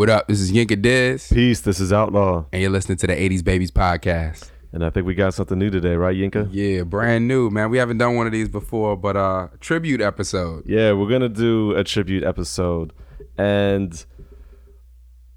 What up? This is Yinka Diz, Peace. This is Outlaw, and you're listening to the 80s Babies podcast. and I think we got something new today, right, Yinka? Yeah, brand new, man. We haven't done one of these before, but uh tribute episode. Yeah, we're gonna do a tribute episode, and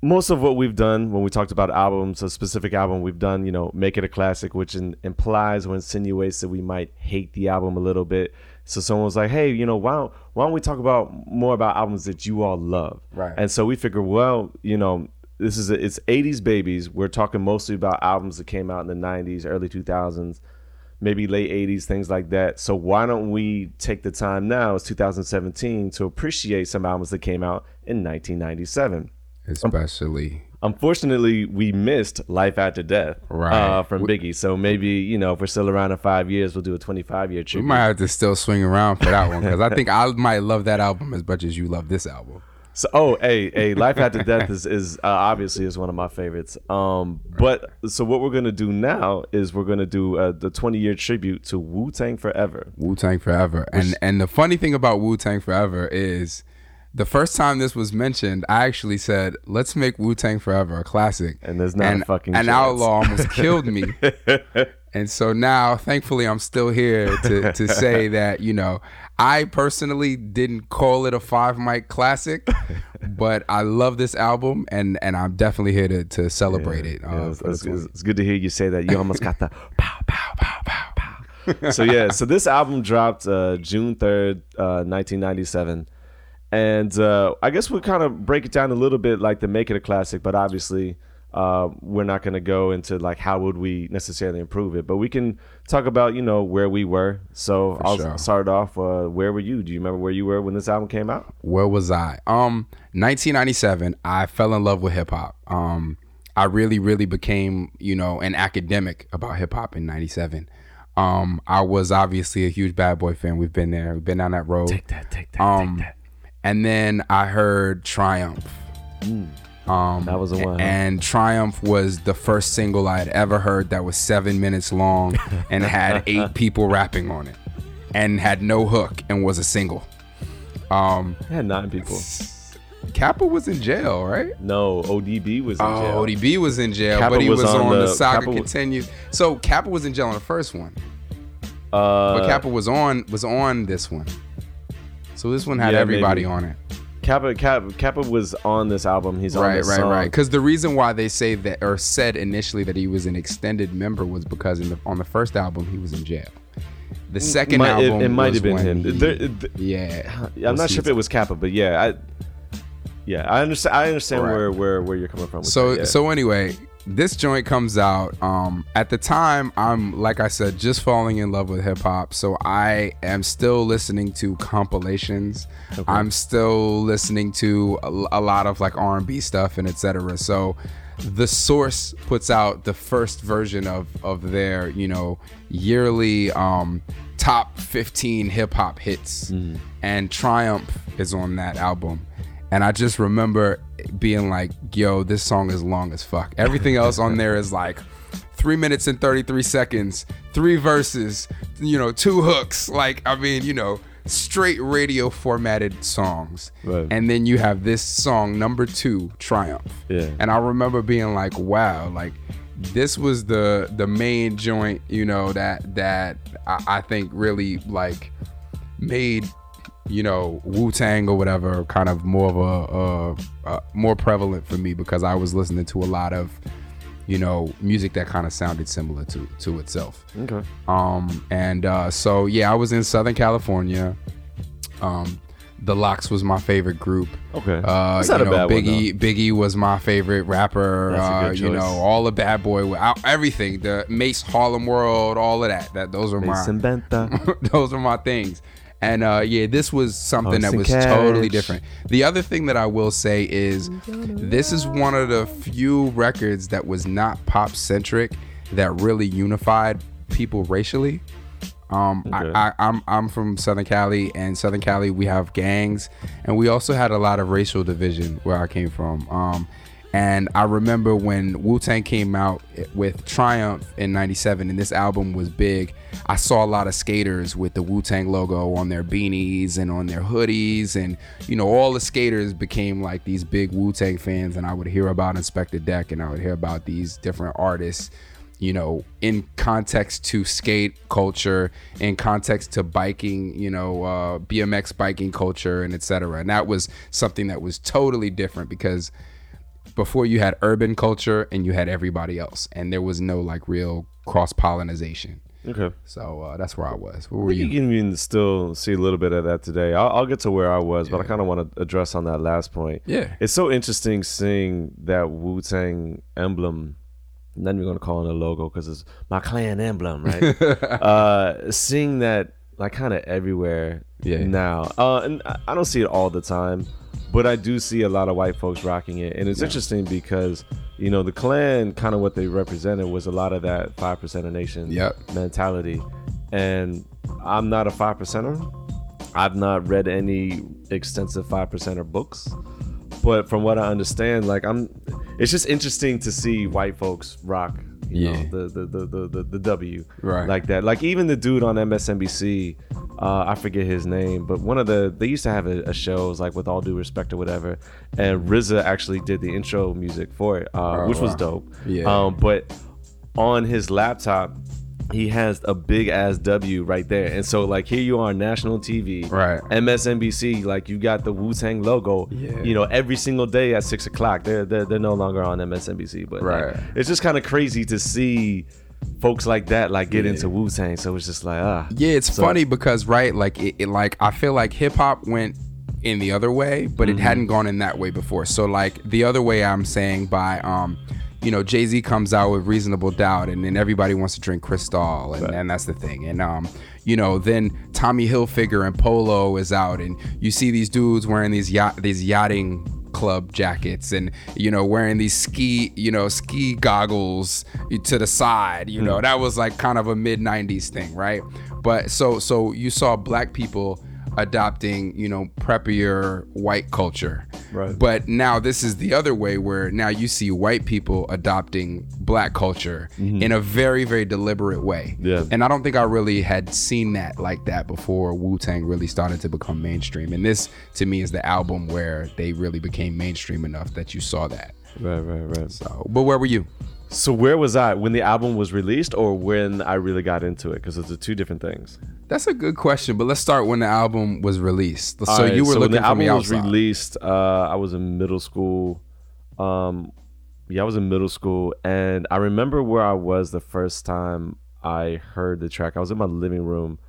most of what we've done when we talked about albums, a specific album, we've done, you know, make it a classic, which in, implies or insinuates that we might hate the album a little bit. So someone was like, "Hey, you know, why don't, why don't we talk about more about albums that you all love?" Right. And so we figure, well, you know, this is a, it's '80s babies. We're talking mostly about albums that came out in the '90s, early 2000s, maybe late 80s, things like that. So why don't we take the time now, it's 2017, to appreciate some albums that came out in 1997? Especially. Unfortunately, we missed Life After Death Right. uh, from Biggie. So maybe, you know, if we're still around in five years, we'll do a 25 year tribute. We might have to still swing around for that one because I think I might love that album as much as you love this album. So, oh, hey, hey, Life After Death is, is uh, obviously is one of my favorites. Um, but so what we're gonna do now is we're gonna do uh, the 20 year tribute to Wu Tang Forever. Wu Tang Forever. And and the funny thing about Wu Tang Forever is the first time this was mentioned, I actually said, let's make Wu Tang Forever a classic. And there's not a and, fucking An chance. outlaw almost killed me. And so now, thankfully, I'm still here to, to say that, you know, I personally didn't call it a five mic classic, but I love this album and, and I'm definitely here to, to celebrate it. Yeah, uh, it's, it's- it's- it's good to hear you say that. You almost got the pow, pow, pow, pow, pow. so yeah, so this album dropped uh, June 3rd, uh, 1997. And uh, I guess we'll kind of break it down a little bit like to make it a classic, but obviously uh, we're not going to go into like how would we necessarily improve it, but we can talk about, you know, where we were. So I'll sure. start off. Uh, where were you? Do you remember where you were when this album came out? where was I? Um, 1997. I fell in love with hip hop. Um, I really, really became, you know, an academic about hip hop in '97. Um, I was obviously a huge Bad Boy fan. We've been there. We've been down that road. Take that, take that, Um, take that. And then I heard Triumph. Um, That was the one. And Triumph was the first single I had ever heard that was seven minutes long and had eight people rapping on it, and had no hook and was a single. Um, I had nine people. Kappa was in jail, right? No, ODB was in jail. Oh, ODB was in jail, Kappa but he was, was on, on the, the- saga Kappa continued. So Kappa was in jail on the first one, Uh, but Kappa was on was on this one. So this one had Yeah, everybody maybe. on it. Kappa, Kappa, Kappa was on this album. He's on Right, this right, song. right. Because the reason why they say that or said initially that he was an extended member was because in the, on the first album he was in jail. The second Might- album, it, it might have been him. he- There- it- yeah, I'm not sure if it was Kappa, but yeah, I, yeah, I understand. I understand Right. where where where you're coming from. with So that, yeah. so anyway, this joint comes out. Um, at the time, I'm like I said, just falling in love with hip hop. So I am still listening to compilations. I'm still listening to a, a lot of like R&B stuff and etc. So the source puts out the first version of of their you know yearly um top 15 hip hop hits and triumph is on that album and I just remember being like, yo, this song is long as fuck. Everything else on there is like three minutes and 33 seconds, three verses, you know, two hooks. Like, I mean, you know, straight radio formatted songs. Right. And then you have this song, number two, Triumph. Yeah. And I remember being like, wow, like, this was the the main joint, you know, that that I, I think really like made you know Wu Tang or whatever kind of more of a, a, a more prevalent for me because I was listening to a lot of you know music that kind of sounded similar to to itself. okay, Um and uh, so yeah, I was in Southern California. Um, the Lox was my favorite group. okay, Uh, That's not you a know, bad one, Biggie, Biggie was my favorite rapper. That's a uh, you know, all the Bad Boy, uh, everything, the Mase Harlem World, all of that. That those are Mason my Benta. those are my things. And uh, yeah, this was something that was totally different. The other thing that I will say is this is one of the few records that was not pop centric that really unified people racially. Um, Okay. I, I, I'm I'm from Southern Cali, and Southern Cali we have gangs, and we also had a lot of racial division where I came from. Um, And I remember when Wu Tang came out with Triumph in '97, and this album was big. I saw a lot of skaters with the Wu Tang logo on their beanies and on their hoodies, and you know, all the skaters became like these big Wu Tang fans. And I would hear about Inspectah Deck, and I would hear about these different artists you know, in context to skate culture, in context to biking, you know, uh, BMX biking culture, and etc. And that was something that was totally different because before you had urban culture and you had everybody else, and there was no like real cross pollination. Okay. So uh, that's where I was. Where were You you? can even still see a little bit of that today. I'll, I'll get to where I was, but I kind of want to address on that last point. Yeah. It's so interesting seeing that Wu Tang emblem. Not even going to call it a logo because it's my clan emblem, right? uh, seeing that like kind of everywhere Yeah. now. Uh, and I don't see it all the time, but I do see a lot of white folks rocking it. And it's interesting because, you know, the Clan kind of what they represented was a lot of that 5% of nation Yep. mentality. And I'm not a 5 percenter. I've not read any extensive 5 percenter books. But from what I understand, like I'm it's just interesting to see white folks rock, you Yeah. know, the the, the the the the W. Right. Like that. Like even the dude on MSNBC, uh, I forget his name, but one of the they used to have a, a was like with all due respect or whatever, and RZA actually did the intro music for it, uh, Oh, which was dope. Yeah. Um, but on his laptop, he has a big ass W right there, and so like here you are on national TV, Right. MSNBC, like you got the Wu Tang logo, Yeah. you know, every single day at six o'clock. They're they're, they're no longer on MSNBC, but like, Right. it's just kind of crazy to see folks like that like get Yeah. into Wu Tang. So it's just like ah, Yeah, it's So- funny because right, like it, it like I feel like hip hop went in the other way, but Mm-hmm. it hadn't gone in that way before. So like the other way I'm saying by um you know, Jay Z comes out with reasonable doubt and then everybody wants to drink Cristal and, and that's the thing. And um, you know, then Tommy Hilfiger and Polo is out and you see these dudes wearing these yacht these yachting club jackets and you know wearing these ski you know ski goggles to the side you know. Hmm. That was like kind of a mid 90s thing right? But so so you saw black people adopting you know preppier white culture Right. but now this is the other way where now you see white people adopting black culture mm-hmm. in a very very deliberate way Yeah. and i don't think i really had seen that like that before wu-tang really started to become mainstream and this to me is the album where they really became mainstream enough that you saw that right, right, right. so but where were you So where was I when the album was released, or when I really got into it? Because it's the two different things. That's a good question but let's start when the album was released so right, you were so when looking the from album was released. Uh, I was in middle school. Um, yeah, I was in middle school, and I remember where I was the first time I heard the track. I was in my living room,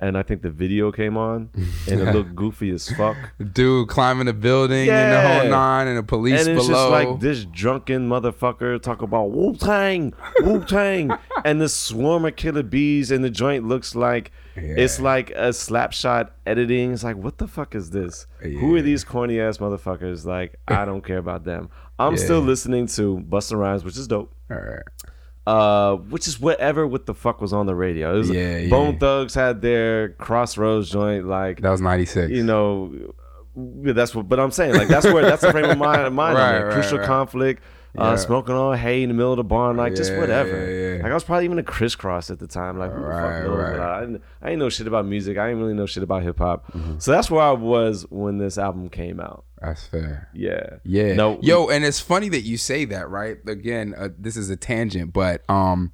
and I think the video came on, and it looked goofy as fuck. dude climbing a building and the whole nine and the police and it's below just like this drunken motherfucker talk about Wu Tang, Wu Tang, and the swarm of killer bees, and the joint looks like it's like a slapshot editing. It's like, what the fuck is this? Who are these corny ass motherfuckers? Like, I don't care about them. I'm still listening to Busta Rhymes, which is dope. Right. Uh, which is whatever what the fuck was on the radio. It was Yeah, yeah. Bone Thugs had their Crossroads joint, like that was 96 you know, that's what. But I'm saying like that's where that's the frame of mind. mind Right, right, Crucial right. conflict, Yeah. Uh, smoking all hay in the middle of the barn, like just whatever. Like I was probably even a Kris Kross at the time. Like who the fuck knows? right. I, didn't, I didn't know shit about music. I didn't really know shit about hip hop. Mm-hmm. So that's where I was when this album came out. that's fair Yeah, Yeah. No, Yo, and it's funny that you say that, right? Again, uh, this is a tangent, but um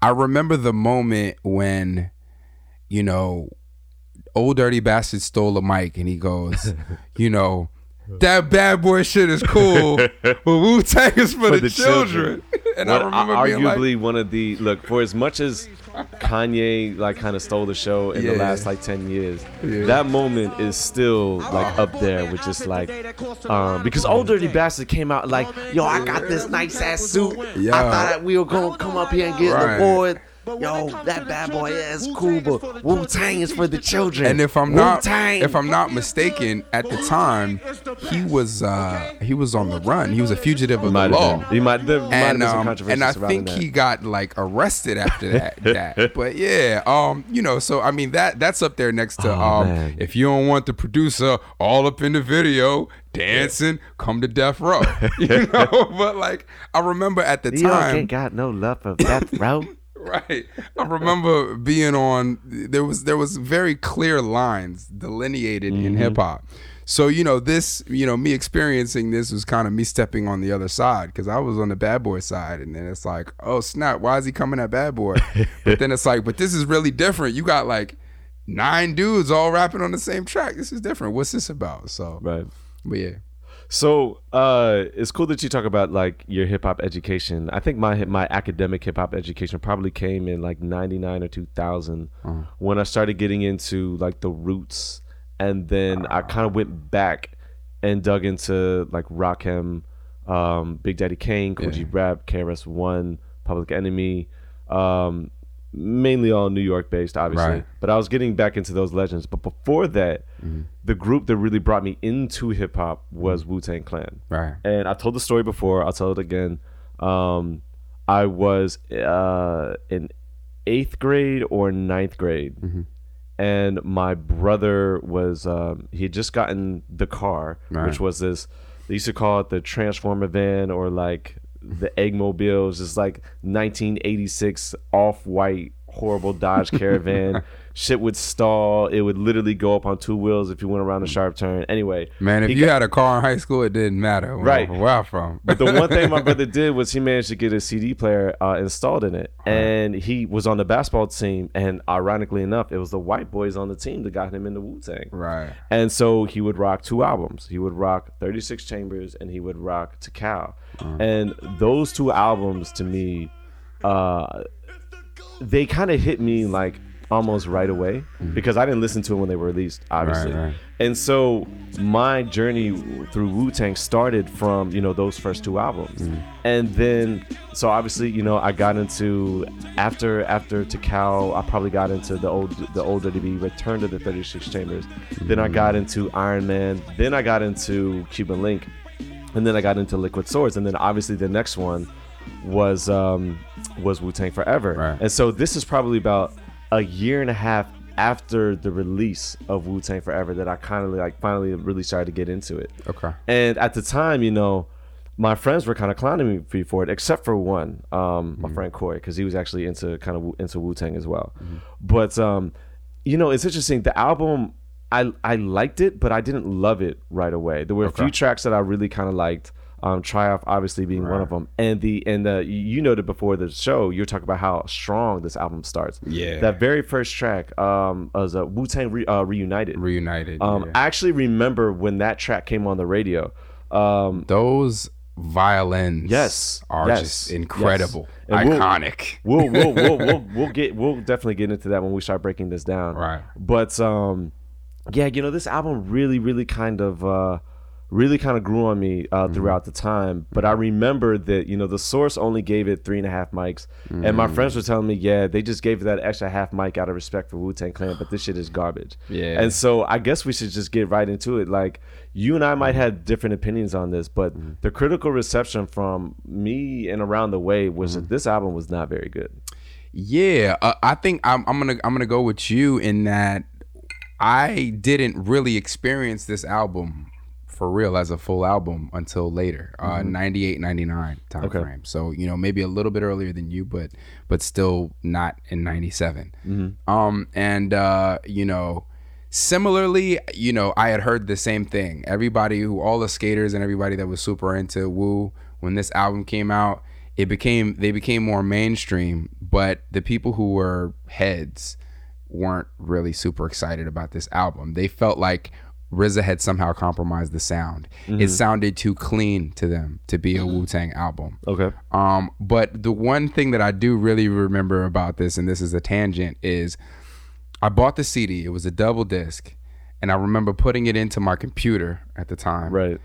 I remember the moment when you know, old dirty bastard stole a mic and he goes, you know, that bad boy shit is cool, but Wu Tang is for, the, the children. children. and What- I remember being like, arguably one of the look for as much as Kanye like kind of stole the show in the last like ten years. Yeah. That moment is still like up there with just like um because Old Dirty Bastard came out like yo I got this nice ass suit. Yeah. I thought we were gonna come up here and get Right. an award. Yo, that bad boy yeah, is cool, but Wu Tang is for the children. And if I'm not Wu-Tang. if I'm not mistaken, at the time he was uh he was on the run. He was a fugitive of the law. been. He might, there have and been some um, and I think that. he got like arrested after that. that. But yeah, um, you know, so I mean that that's up there next to Oh, um, if you don't want the producer all up in the video, dancing, come to death row. You know, but like I remember at the You time, ain't got no love for death row. right? I remember being on. There was there was very clear lines delineated Mm-hmm. in hip hop. So you know this, you know me experiencing this was kind of me stepping on the other side because I was on the bad boy side, and then it's like, oh snap, why is he coming at bad boy? but then it's like, but this is really different. You got like nine dudes all rapping on the same track. This is different. What's this about? So, right. but yeah, So uh, it's cool that you talk about like your hip hop education. I think my my academic hip hop education probably came in like '99 or 2000 when I started getting into like the roots, and then I kind of went back and dug into like Rakim, um, Big Daddy Kane, Kool G Rap, KRS One, Public Enemy. Um, mainly all New York based, obviously. Right. But I was getting back into those legends. But before that, the group that really brought me into hip hop was Wu Tang Clan. right, And I told the story before. I'll tell it again. Um, I was uh, in eighth grade or ninth grade, and my brother was um, he had just gotten the car, Right. which was this. They used to call it the Transformer van or like the Eggmobile. Was just like 1986 off-white horrible Dodge Caravan. Shit would stall. It would literally go up on two wheels if you went around a sharp turn. Anyway, man. If you had a car in high school, it didn't matter. Right. where I'm from. but the one thing my brother did was he managed to get a CD player uh, installed in it, and he was on the basketball team. And ironically enough, it was the white boys on the team that got him into Wu Tang. right, And so he would rock two albums. He would rock 36 Chambers and he would rock Tical. And those two albums to me, uh, they kind of hit me like almost right away because I didn't listen to them when they were released, obviously. Mm. right. And so my journey through Wu Tang started from you know those first two albums, Mm. and then so obviously you know I got into after after Tical I probably got into the old the old WB Return to the 36 Chambers, then I got into Iron Man, then I got into Cuban Link, and then I got into Liquid Swords, and then obviously the next one was um was Wu Tang Forever, Right. and so this is probably about a year and a half after the release of Wu Tang Forever that I kind of like finally really started to get into it. okay, And at the time, you know, my friends were kind of clowning me for it, except for one, um, my friend Corey, because he was actually into kind of into Wu Tang as well. But um, you know, it's interesting. The album, I I liked it, but I didn't love it right away. There were a few tracks that I really kind of liked. Um, Triumph obviously being one of them, and the and the you noted before the show, you were talking about how strong this album starts. Yeah. that very first track um, was a Wu Tang re- uh, reunited. reunited. Um, yeah. I actually remember when that track came on the radio. Um, those violins Yes, are yes, just incredible yes. Iconic we'll, we'll, we'll, we'll, we'll get we'll definitely get into that when we start breaking this down. Right. But um, yeah, you know, this album really, really kind of uh, really kind of grew on me uh, Mm-hmm. throughout the time. But I remember that you know the source only gave it three and a half mics, and Mm. my friends were telling me, yeah, they just gave it that extra half mic out of respect for Wu Tang Clan, but this shit is garbage. Yeah. And so I guess we should just get right into it. Like you and I might have different opinions on this, but Mm-hmm. the critical reception from me and around the way was Mm-hmm. that this album was not very good. Yeah, uh, I think I'm, I'm gonna I'm gonna go with you in that I didn't really experience this album for real as a full album until later, uh, 98, 99 time Mm-hmm. Okay. frame. So you know maybe a little bit earlier than you, but but still not in 97. Mm-hmm. Um, and uh, you know. Similarly, you know, I had heard the same thing. Everybody who, all the skaters and everybody that was super into Wu, when this album came out, it became they became more mainstream. But the people who were heads weren't really super excited about this album. They felt like RZA had somehow compromised the sound. It sounded too clean to them to be a Wu Tang album. Okay. Um, but the one thing that I do really remember about this, and this is a tangent, is I bought the CD. It was a double disc, and I remember putting it into my computer at the time. Right.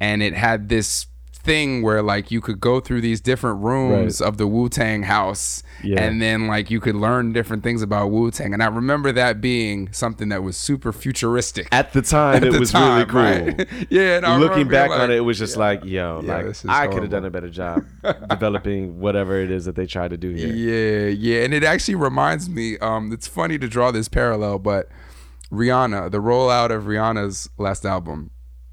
And it had this thing where like you could go through these different rooms of the Wu Tang house, Yeah. and then like you could learn different things about Wu Tang. And I remember that being something that was super futuristic At the time, at it the was time, really cool. right? yeah. And I Looking back being on it, it was just like, yo, yeah, like I could have done a better job developing whatever it is that they tried to do here. Yeah, yeah, and it actually reminds me. Um, it's funny to draw this parallel, but Rihanna, the rollout of Rihanna's last album,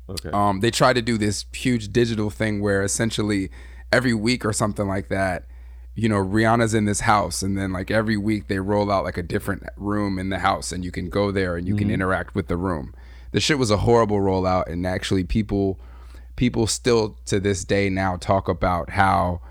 Okay. Um, they tried to do this huge digital thing where essentially every week or something like that, you know, Rihanna's in this house, and then like every week they roll out like a different room in the house, and you can go there and you can interact with the room. The shit was a horrible rollout, and actually people people still to this day now talk about how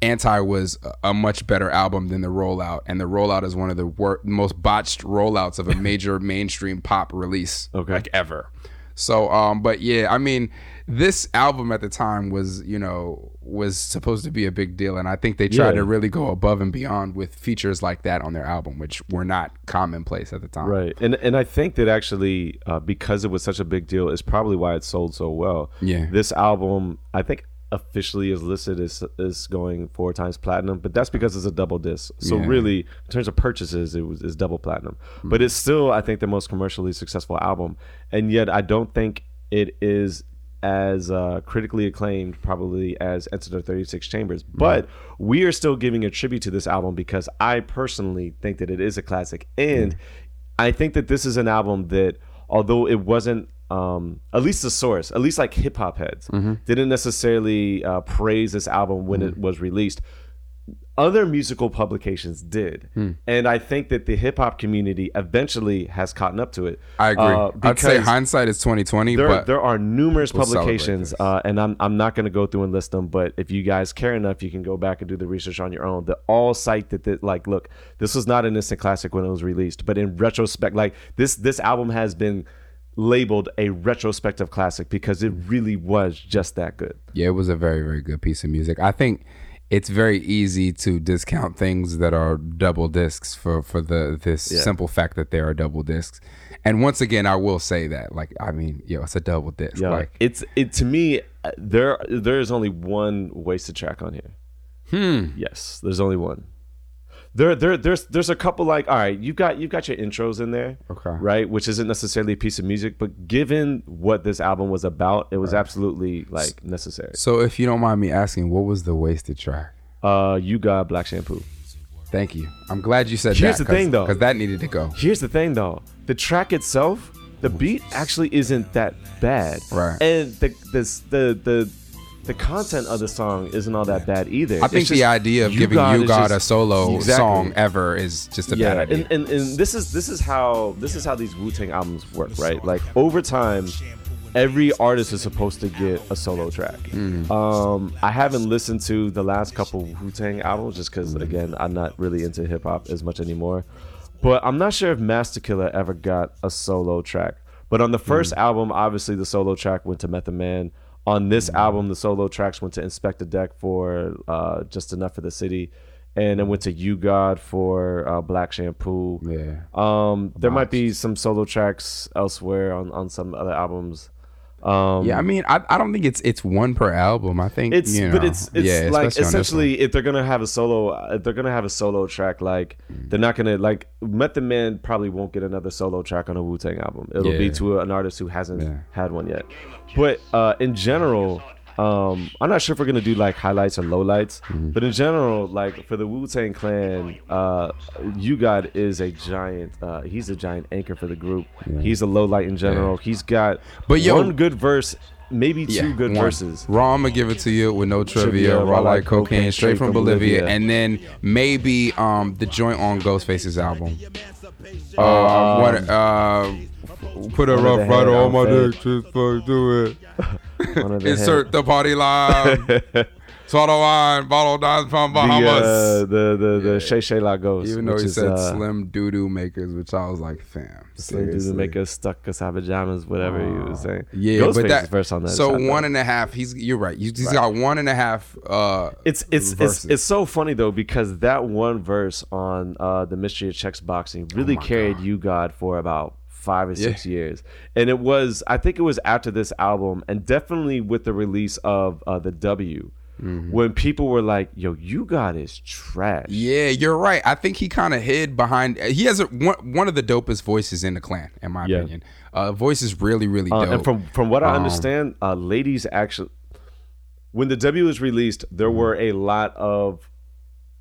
anti was a- a much better album than the rollout and the rollout is one of the wor- most botched rollouts of a major mainstream pop release Okay. like ever so um but yeah i mean this album at the time was you know was supposed to be a big deal and i think they tried Yeah. to really go above and beyond with features like that on their album which were not commonplace at the time Right, and and I think that actually uh, because it was such a big deal is probably why it sold so well. Yeah. this album I think officially is listed as is going four times platinum, but that's because it's a double disc. So Yeah. really, in terms of purchases, it was is double platinum. Hmm. But it's still I think the most commercially successful album, and yet I don't think it is as uh, critically acclaimed probably as Enter the 36 Chambers. Hmm. But we are still giving a tribute to this album because I personally think that it is a classic. And hmm. I think that this is an album that, although it wasn't, um, at least the source, at least like hip hop heads, didn't necessarily uh, praise this album when it was released other musical publications did, Hmm. and I think that the hip hop community eventually has caught up to it. i agree Uh, i'd say hindsight is 2020 there, but there are numerous publications, uh, and I'm I'm not going to go through and list them. But if you guys care enough, you can go back and do the research on your own. The all cite that, that like, look, this was not an instant classic when it was released, but in retrospect, like this this album has been labeled a retrospective classic because it really was just that good. Yeah, it was a very, very good piece of music. I think it's very easy to discount things that are double discs for for the this simple fact that they are double discs. And once again, I will say that, like, I mean, yo, it's a double disc. Yeah, Like, it's it to me. There there is only one wasted track on here. Hmm. Yes, there's only one. There, there, there's, there's a couple like, all right, you got, you got your intros in there, Okay. right? Which isn't necessarily a piece of music, but given what this album was about, it was absolutely like necessary. so if you don't mind me asking, what was the wasted track? Uh, you got Black Shampoo. Thank you. I'm glad you said Here's that. Here's the thing, though. because that needed to go. Here's the thing, though, the track itself, the beat actually isn't that bad, Right. And the, this, the, the, the content of the song isn't all that bad either. I think It's the idea of You giving God you God just- a solo Exactly. song ever is just a yeah, bad idea. and, and and this is this is how this is how these Wu Tang albums work, right? Like over time, every artist is supposed to get a solo track. Mm-hmm. Um, I haven't listened to the last couple Wu Tang albums just because again I'm not really into hip hop as much anymore. But I'm not sure if Masta Killa ever got a solo track. But on the 1st Mm. album, obviously the solo track went to Method Man. On this album, the solo tracks went to Inspectah Deck for uh, Just Enough for the City, and it went to U-God for uh, Black Shampoo. yeah. Um, there might be some solo tracks elsewhere on, on some other albums. Um, Yeah, I mean, I, I don't think it's it's one per album. I think it's you know, but it's it's yeah, like especially on this one. essentially if they're gonna have a solo if they're gonna have a solo track like Mm. they're not gonna like Method Man probably won't get another solo track on a Wu Tang album. It'll be to an artist who hasn't Yeah. had one yet. But uh, in general, um, I'm not sure if we're gonna do like highlights or lowlights, Mm-hmm. but in general, like for the Wu Tang Clan, uh, U-God is a giant. Uh, he's a giant anchor for the group. He's a low light in general. He's got But yo- one good verse, maybe two good one. verses. Raw, I'm gonna give it to you with no trivia. Trivia, raw like cocaine, straight from Bolivia, Bolivia. and then maybe um the joint on Ghostface's album. Uh, what? Uh, put a Under the rough rider on on my fake. dick, just fuck do it. One of the Insert the party line. Swallow wine, bottle nine pound the, uh, Bahamas. the the the Shay Shay La Ghost. Even though which he is, said uh, slim doo doo makers, which I was like, fam. Slim dude to make stuck us our pajamas, whatever he was saying. Yeah, Ghostface's but that verse on that. So is not one bad. and a half. He's you're right. He's, he's got one and a half. Uh, It's it's it's verses. it's so funny though because that one verse on uh, the Mystery of Chessboxing really Oh carried God. U-God for about five or Yeah. six years, and it was I think it was after this album and definitely with the release of uh, the W. Mm-hmm. When people were like, "Yo, U-God is trash." Yeah, you're right. I think he kind of hid behind. He has a, one, one of the dopest voices in the clan, in my Yeah. opinion. Uh, voice is really, really Uh, and from from what I Um, understand, uh, ladies actually, when the W was released, there Mm-hmm. were a lot of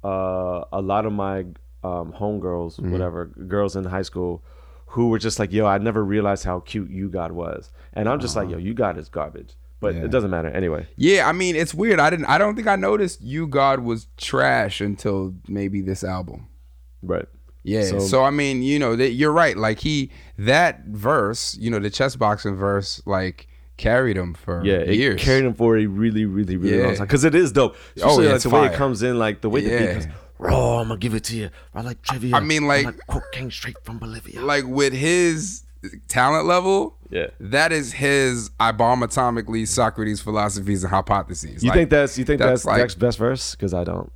uh, a lot of my um, homegirls, Mm-hmm. whatever girls in high school, who were just like, "Yo, I never realized how cute U-God was," and I'm just like, "Yo, U-God is garbage." But Uh-huh. Yeah. it doesn't matter anyway. Yeah, I mean it's weird. I didn't. I don't think I noticed U-God was trash until maybe this album. Right. Yeah. So, So- I mean, you know, that you're right. Like he that verse, you know, the chess boxing verse, like carried him for Yeah, it years. carried him for a really, really, really Yeah. long time. Because it is dope. Especially like it's the way it comes in, like the way the beat Yeah. comes. Oh, Raw, I'm gonna give it to you. I like trivia. I mean, like- cocaine straight from Bolivia. like with his talent level, Yeah. that is his abomatomically Socrates philosophies and hypotheses. You Like, think that's you think that's that's, like- Deck's best verse? Because I don't.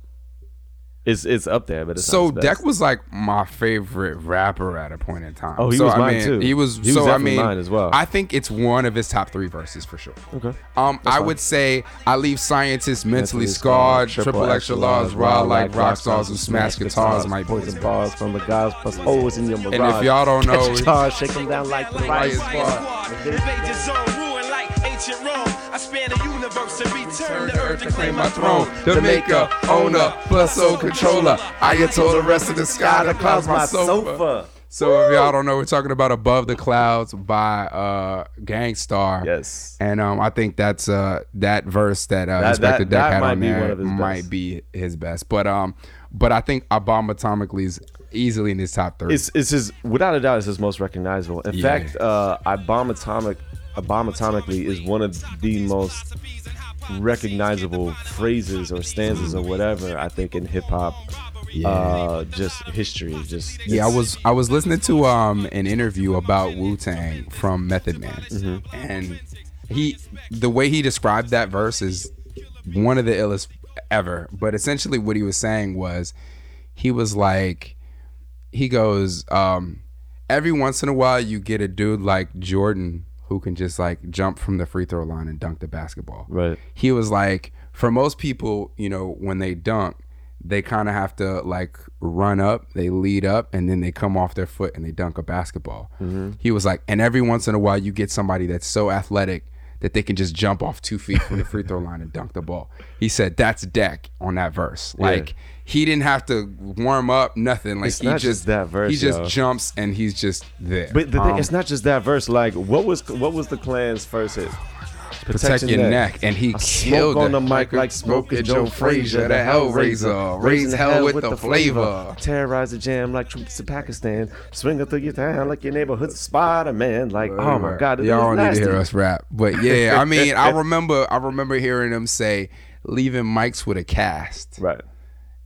It's it's up there, but it's so not. Deck was like my favorite rapper at a point in time. Oh, he so, was I mine mean, too. He was He was so I mean mine as well. I think it's one of his top three verses for sure. okay. Um, I fine. would say I leave scientists mentally Mentally scarred, scarred, triple extra laws, raw like rock stars who smash guitars, my be poison bars from the guys plus holes in your mirage. And if y'all don't know, Catch a charge, shake them down like the riot Riot squad. Invade your zone, ruin like ancient Rome. I span the universe and return to earth to claim my throne, throne. the maker, owner, plus soul controller. I get told the rest of the sky, the clouds my sofa. So if y'all don't know, we're talking about Above the Clouds by uh Gang Starr. Yes. And um, I think that's uh that verse that uh That- Inspectah that- Deck that had might on be there one his might best. be his best. But um, but I think Abomatomically is easily in his top three. It's it's his without a doubt it's his most recognizable. In Yeah. fact, uh I bomb atomic a bomb atomically is one of the most recognizable phrases or stanzas or whatever I think in hip hop uh just history just Yeah, I was I was listening to um an interview about Wu Tang from Method Man, Mm-hmm. and he the way he described that verse is one of the illest ever. But essentially, what he was saying was he was like he goes um every once in a while you get a dude like Jordan who can just like jump from the free throw line and dunk the basketball. Right. He was like for most people, you know, when they dunk, they kind of have to like run up, they lead up, and then they come off their foot and they dunk a basketball. Mm-hmm. He was like, and every once in a while, you get somebody that's so athletic that they can just jump off two feet from the free throw line and dunk the ball. He said that's Deck on that verse. Like he didn't have to warm up, nothing. Like It's he not just, just that verse, He just yo. jumps and he's just there. But the thing, Um, it's not just that verse. Like, what was what was the Clan's first hit? protect your neck. and he I killed smoke on the mic like smoke at Joe Frazier, the Hellraiser. Raise hell with the flavor. Terrorize the jam like troops in Pakistan. Swing up through your town like your neighborhood Spider Man. Like, oh my God, it y'all is need to hear us rap. But yeah, I mean, I remember, I remember hearing him say, "Leaving mics with a cast" Right.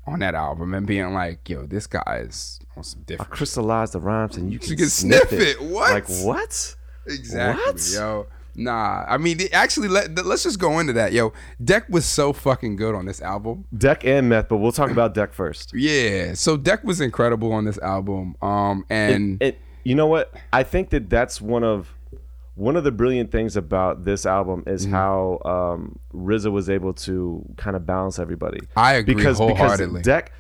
On that album, and being like, "Yo, this guy is on some different." I different." crystallize the rhymes and you can, You can sniff it. What? Like what? Exactly, What? yo. Nah, I mean, actually, let, let's just go into that, yo. Deck was so fucking good on this album. Deck and Meth, but we'll talk about Deck first. Yeah, so Deck was incredible on this album. Um, and it, you know what? I think that that's one of one of the brilliant things about this album Mm-hmm. is how um, RZA was able to kind of balance everybody. I agree because wholeheartedly. because Deck,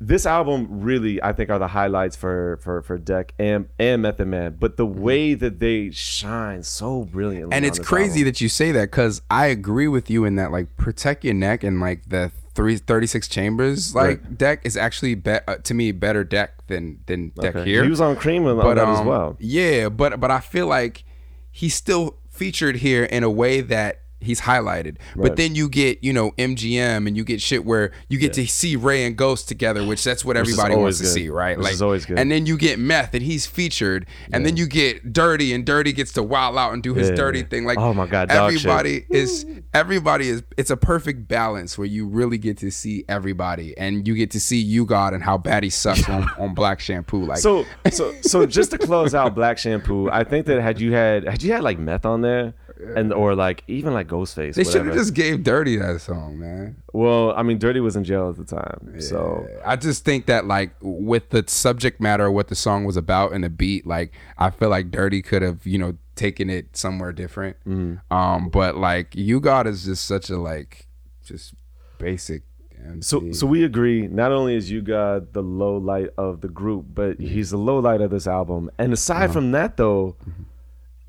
this album really I think are the highlights for for for Deck and and Method Man. But the way that they shine so brilliantly, Mm-hmm. and it's crazy album. that you say that because I agree with you in that like protect your neck and like the three thirty six chambers like Right. deck is actually be- uh, to me better deck than than deck Okay. here. He was on Cream on, but that as um, well. yeah, but but I feel like he's still featured here in a way that he's highlighted. But then you get you know MGM and you get shit where you get to see Ray and Ghost together, which that's what everybody wants to see, right? Which is always good. And then you get Meth and he's featured, and then you get Dirty and Dirty gets to wild out and do his Yeah. dirty thing. Like Oh my God, everybody is everybody is it's a perfect balance where you really get to see everybody and you get to see U-God and how bad he sucks on, on Black Shampoo. Like So so so just to close out Black Shampoo, I think that had you had had you had like Meth on there, and or like even like Ghostface, they should have just gave Dirty that song, man. Well, I mean, Dirty was in jail at the time, so I just think that like with the subject matter, what the song was about, and the beat, like I feel like Dirty could have you know taken it somewhere different. Mm-hmm. Um, but like U-God is just such a like just basic. MC. so so we agree. Not only is U-God the low light of the group, but he's the low light of this album. And aside Uh-huh. from that, though, Mm-hmm.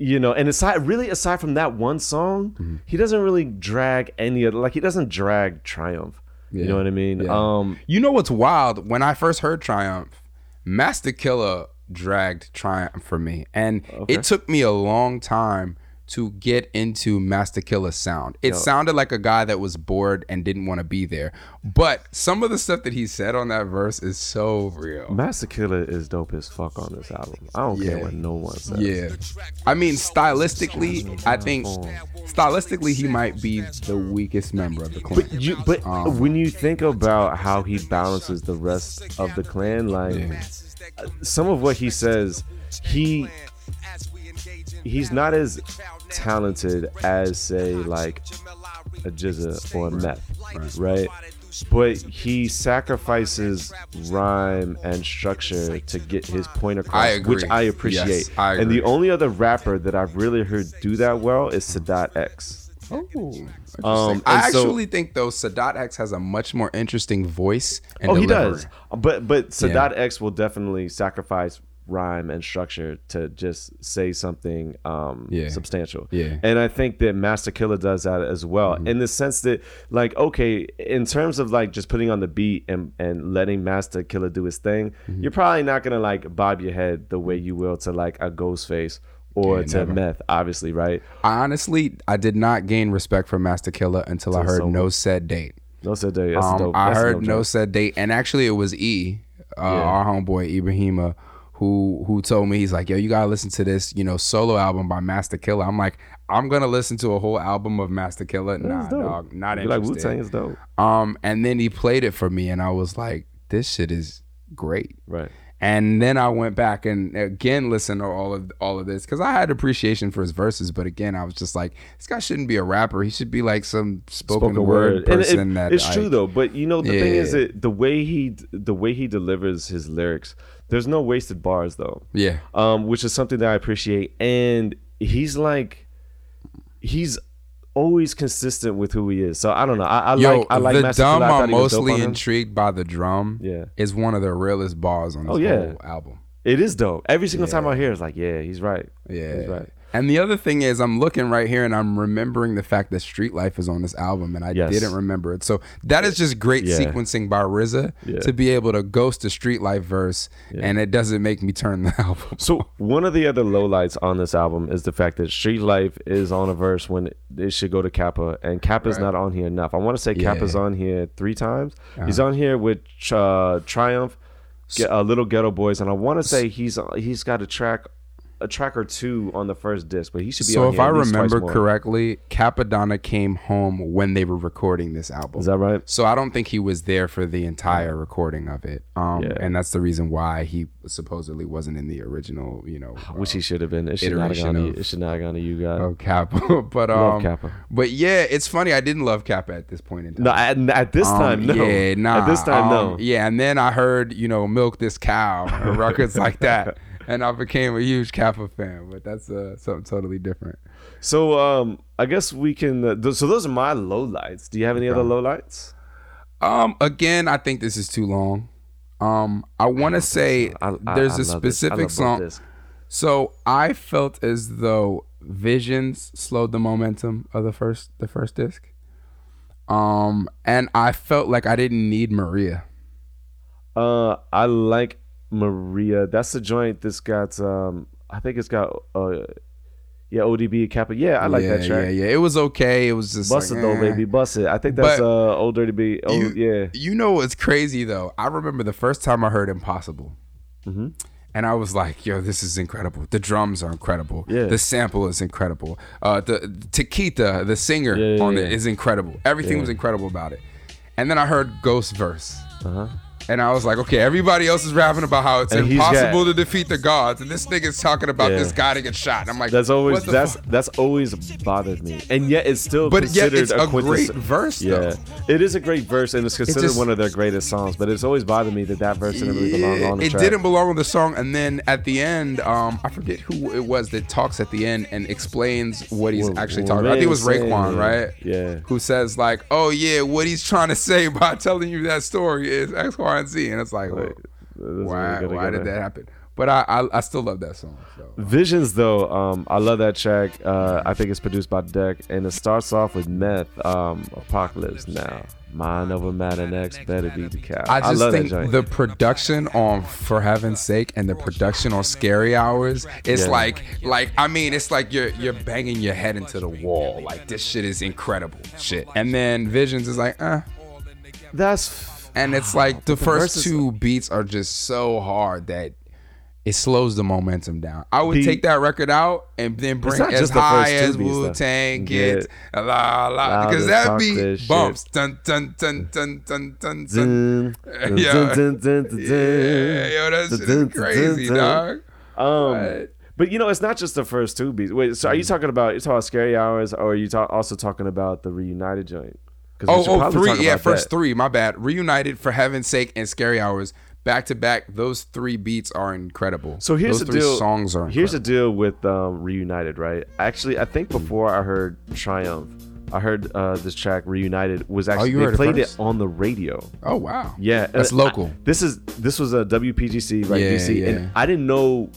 You know, and aside really aside from that one song, Mm-hmm. he doesn't really drag any other. Like he doesn't drag Triumph. You know what I mean? Yeah. Um, You know what's wild? When I first heard Triumph, Masta Killa dragged Triumph for me, and it took me a long time to get into Masta Killa's sound. It sounded like a guy that was bored and didn't want to be there. But some of the stuff that he said on that verse is so real. Masta Killa is dope as fuck on this album. I don't care what no one says. Yeah. I mean, stylistically, I think stylistically he might be the weakest member of the clan. But you, but Um, when you think about how he balances the rest of the clan, like Yeah. some of what he says, he he's not as talented as say like a GZA or a Meth, right? But he sacrifices rhyme and structure to get his point across, I which. I appreciate. Yes, I and the only other rapper that I've really heard do that well is Sadat X. Oh, Um, I and so- actually think though Sadat X has a much more interesting voice. And Oh, he does. But but Sadat X will definitely sacrifice rhyme and structure to just say something um Yeah. substantial. Yeah. Mm-hmm. And I think that Masta Killa does that as well. In the sense that like okay, in terms of like just putting on the beat and and letting Masta Killa do his thing, Mm-hmm. you're probably not going to like bob your head the way you will to like a Ghostface or Yeah, to never. Meth, obviously, right? I honestly, I did not gain respect for Masta Killa until I heard Sober. No Said Date. No said Date. That's Um, dope. I that's heard No joint. Said Date, and actually it was E, uh, our homeboy Ibrahima, who who told me he's like, yo, you gotta listen to this, you know, solo album by Masta Killa. I'm like, I'm gonna listen to a whole album of Masta Killa. Nah, dog, not You like Wu Tang is dope. Um, and then he played it for me, and I was like, this shit is great. Right. And then I went back and again listened to all of all of this because I had appreciation for his verses, but again I was just like, this guy shouldn't be a rapper. He should be like some spoken, word, And it- person. that it's I- true though. But you know, the thing is Yeah. that the way he the way he delivers his lyrics, there's no wasted bars though. Yeah, Um, which is something that I appreciate. And he's like, he's always consistent with who he is. So I don't know. I, I yo, like I like the Master dumb. Killer. I thought I'm he was dope mostly intrigued by the drum. Yeah. is one of the realest bars on this Oh, yeah. whole album. It is dope. Every single time I hear, it, it's like, yeah, he's right. Yeah. he's right. And the other thing is, I'm looking right here and I'm remembering the fact that Street Life is on this album, and I Yes. didn't remember it. So that is just great Yeah. sequencing by RZA Yeah. to be able to ghost a Street Life verse, and it doesn't make me turn the album. So one of the other lowlights on this album is the fact that Street Life is on a verse when it should go to Kappa, and Kappa's Right. not on here enough. I want to say Yeah. Kappa's on here three times. He's on here with uh, Triumph, uh, Little Ghetto Boys, and I want to say he's he's got a track. A track or two on the first disc, but he should be. So on if I remember correctly, Cappadonna came home when they were recording this album. is that right? So I don't think he was there for the entire recording of it. Um, Yeah. and that's the reason why he supposedly wasn't in the original, you know, Which uh, he should have been. It should not have gone. To, of- it should not have gone to you guys. Oh, Kappa. but um, Kappa. but yeah, it's funny. I didn't love Kappa at this point in time. No, at, at this Um, time, no. Yeah, nah. At this time, um, no. Yeah, and then I heard, you know, milk this cow, or records like that, and I became a huge Kappa fan. But that's uh, something totally different. So um, I guess we can. Uh, th- so those are my lowlights. Do you have any other lowlights? Um, again, I think this is too long. Um, I want to say I- I- there's I a love this. I specific song. So I felt as though Visions slowed the momentum of the first the first disc. Um, and I felt like I didn't need Maria. Uh, I like Maria. That's the joint that's got. Um, I think it's got. Uh, yeah, ODB Kappa. Yeah, I like yeah, that track. Yeah, yeah. It was okay. It was just Bust like, it though, eh. baby. Bust it. I think that's But uh old dirty B. Oh you, yeah. You know what's crazy though? I remember the first time I heard Impossible. Mm-hmm. And I was like, yo, this is incredible. The drums are incredible. Yeah. The sample is incredible. Uh, the Tekitha, the singer Yeah, yeah, on it is incredible. Everything was incredible about it. And then I heard Ghost verse. Uh-huh. And I was like, okay, everybody else is rapping about how it's And impossible got- to defeat the gods, and this nigga's talking about Yeah. this guy to get shot. And I'm like, That's always that's fuck? that's always bothered me, and yet it's still But yet considered it's a quintess- great verse, Yeah, though. it is a great verse, and it's considered just- one of their greatest songs. But it's always bothered me that that verse didn't really belong on the it track. didn't belong on the song and then at the end um i forget who it was that talks at the end and explains what he's Well, actually well, talking about i think it was Raekwon, yeah. right Yeah. who says like oh yeah what he's trying to say by telling you that story is x y and z and it's like well, why really why did that happen but I, I I still love that song. So. Visions though, um, I love that track. Uh, I think it's produced by Deck, and it starts off with Meth, um, Apocalypse now. Mind over matter next, better be the cow. I just love think that joint. the production on For Heaven's Sake and the production on Scary Hours, it's Yeah. like like I mean, it's like you're you're banging your head into the wall. Like this shit is incredible shit. And then Visions is like, uh That's and it's like the the first two beats are just so hard that it slows the momentum down. I would The- take that record out and then bring as just high as. Wu Tang Yeah. gets, la la, because that beat this shit. bumps, dun dun dun dun dun dun dun. Dun, Yeah. dun, dun, Yeah, yo, that shit Dun, crazy, dog. Um, Right. but you know, it's not just the first two beats. Wait, so are you talking about you talking about Scary Hours, or are you talk, also talking about the Reunited joint? Oh, oh, three. Yeah, first that. three. My bad. Reunited for heaven's sake and Scary Hours back to back. Those three beats are incredible. So here's Those the deal. Songs are here's the deal with um, Reunited, right? Actually, I think before I heard Triumph, I heard uh, this track Reunited was actually Oh, they heard it played it, on the radio. Oh wow. Yeah, That's and I- local. this is this was a WPGC, right? Yeah, DC, yeah. and I didn't know.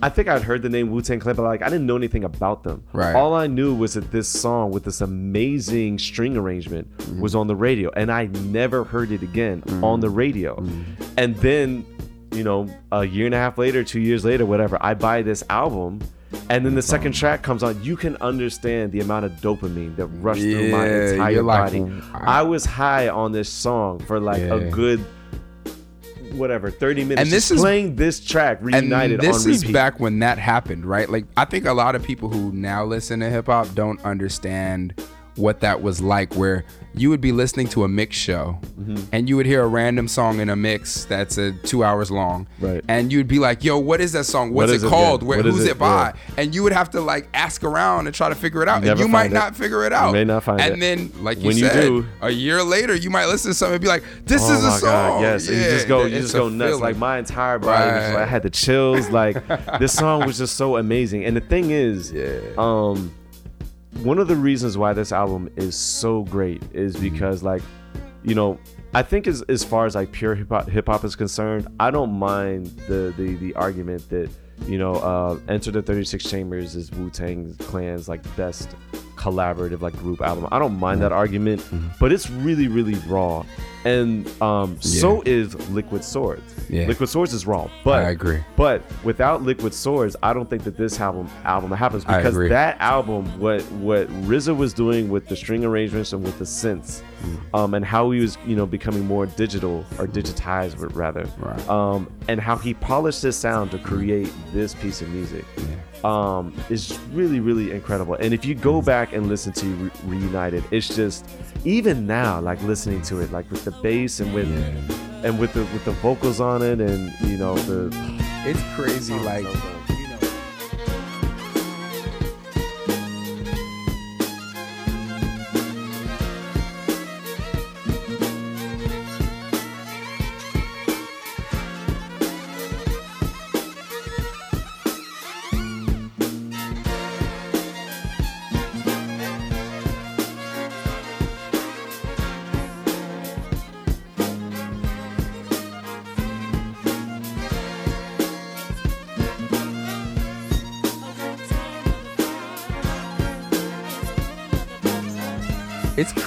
I think I'd heard the name Wu Tang Clan, but like I didn't know anything about them. Right. All I knew was that this song with this amazing string arrangement Mm-hmm. was on the radio, and I never heard it again Mm-hmm. on the radio. And then, you know, a year and a half later, two years later, whatever, I buy this album. And then the second track comes on. You can understand the amount of dopamine that rushed through my entire like, body. I was high on this song for like a good whatever 30 minutes And this is- playing this track reunited and this on is back when that happened, right? Like I think a lot of people who now listen to hip hop don't understand what that was like where you would be listening to a mix show Mm-hmm. and you would hear a random song in a mix that's a two hours long. Right. and you'd be like yo what is that song? What's What it called yeah? Where, who's it, it? by? And you would have to like ask around and try to figure it out. And you might not figure it out. You may not find and it. then like you When you said do- a year later you might listen to something and be like this oh is a song god yes. And you just go you just go nuts. Feeling. like my entire body was like, i had the chills. Like this song was just so amazing. And the thing is Yeah. um one of the reasons why this album is so great is Mm-hmm. because like you know I think as as far as like pure hip hop hip hop is concerned, I don't mind the the the argument that you know uh, Enter the Thirty Six Chambers is Wu Tang Clan's like best collaborative like group album. I don't mind that argument, Mm-hmm. but it's really really raw, and um, so is Liquid Swords. Yeah. Liquid Swords is raw, but I agree. But without Liquid Swords, I don't think that this album album happens because that album, what what RZA was doing with the string arrangements and with the synths, Mm. um, and how he was you know becoming more digital or digitized rather, Right. um, and how he polished his sound to create this piece of music, um, is really really incredible. And if you go back and listen to Re- Reunited, it's just even now like listening to it like with the bass and with and with the with the vocals on it and you know the It's crazy, like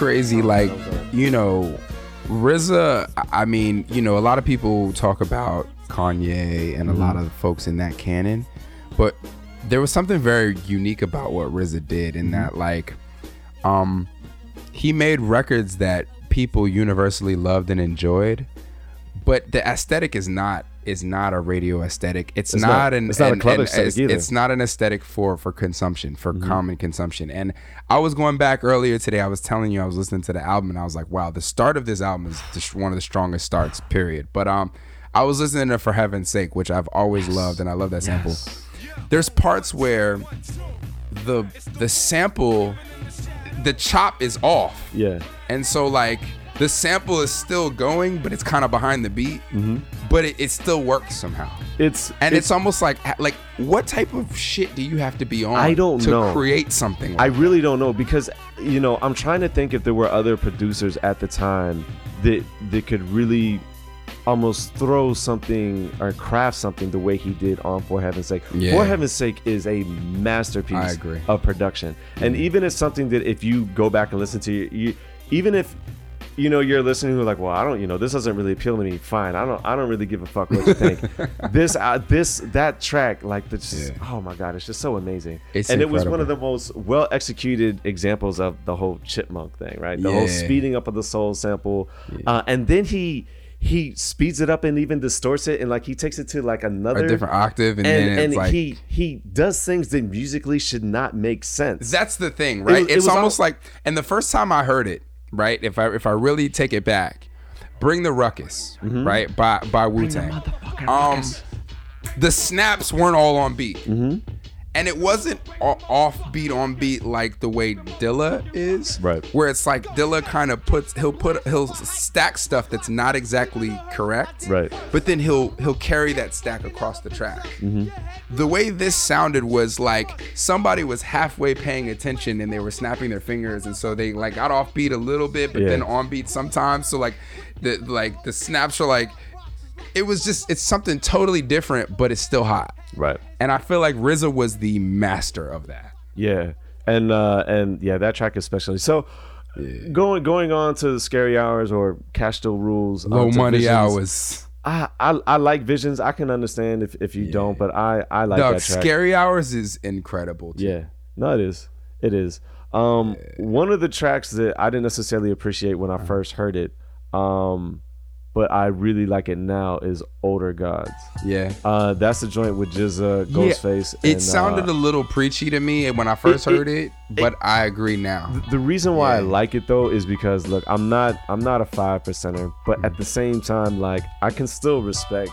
crazy. Like you know, RZA. I mean, you know, a lot of people talk about Kanye and a lot of folks in that canon, but there was something very unique about what RZA did in that, like, um, he made records that people universally loved and enjoyed, but the aesthetic is not is not a radio aesthetic. It's, It's not, not- an it's not a an- club an- aesthetic it's, either. it's not an aesthetic for for consumption for Mm-hmm. common consumption. And I was going back earlier today. I was telling you I was listening to the album and I was like, wow, the start of this album is just one of the strongest starts. Period. But um, I was listening to For Heaven's Sake, which I've always loved, and I love that sample. There's parts where the the sample, the chop is off. yeah And so like the sample is still going, but it's kind of behind the beat. Mm-hmm. But it, it still works somehow. it's And it's, almost like like what type of shit do you have to be on I don't to know. create something? I Like really don't know because you know I'm trying to think if there were other producers at the time that that could really almost throw something or craft something the way he did on For Heaven's Sake. Yeah. For Heaven's Sake is a masterpiece I of production. And even if something that if you go back and listen to you, even if you know you're listening who like, well, I don't, you know, this doesn't really appeal to me. Fine, I don't, I don't really give a fuck what you think. this, uh, this, that track, like the, just, Yeah. oh my god, it's just so amazing. It's and it was one of the most well executed examples of the whole chipmunk thing, right? The whole speeding up of the soul sample, uh, and then he he speeds it up and even distorts it, and like he takes it to like another a different octave, and, and then it's and like he he does things that musically should not make sense. That's the thing, right? it it's was almost al- like, and the first time I heard it, right? If I if I really take it back, "Bring the Ruckus," Mm-hmm. right? By by Wu Tang. Um, the snaps weren't all on beat, Mm-hmm. And it wasn't off beat on beat like the way Dilla is, Right. Where it's like Dilla kind of puts he'll put he'll stack stuff that's not exactly correct, Right. But then he'll he'll carry that stack across the track. Mm-hmm. The way this sounded was like somebody was halfway paying attention and they were snapping their fingers, and so they like got off beat a little bit, but Yeah. then on beat sometimes. So like the like the snaps are like it was just it's something totally different, but it's still hot. right. And I feel like RZA was the master of that. Yeah, and uh, and yeah, that track especially. So going going on to the scary hours or cash still rules. Low um, money Visions, hours. I, I I like visions. I can understand if, if you don't, but I I like Dog, that track. scary hours is incredible. Too. Yeah, no, it is. It is. Um, one of the tracks that I didn't necessarily appreciate when I Uh-huh. first heard it, um, but I really like it now is Older Gods. Yeah. Uh, that's the joint with GZA, Ghostface. It and, sounded uh, a little preachy to me when I first it- heard it, but I agree now. the reason why I like it though is because look, I'm not I'm not a five percenter, but at the same time, like I can still respect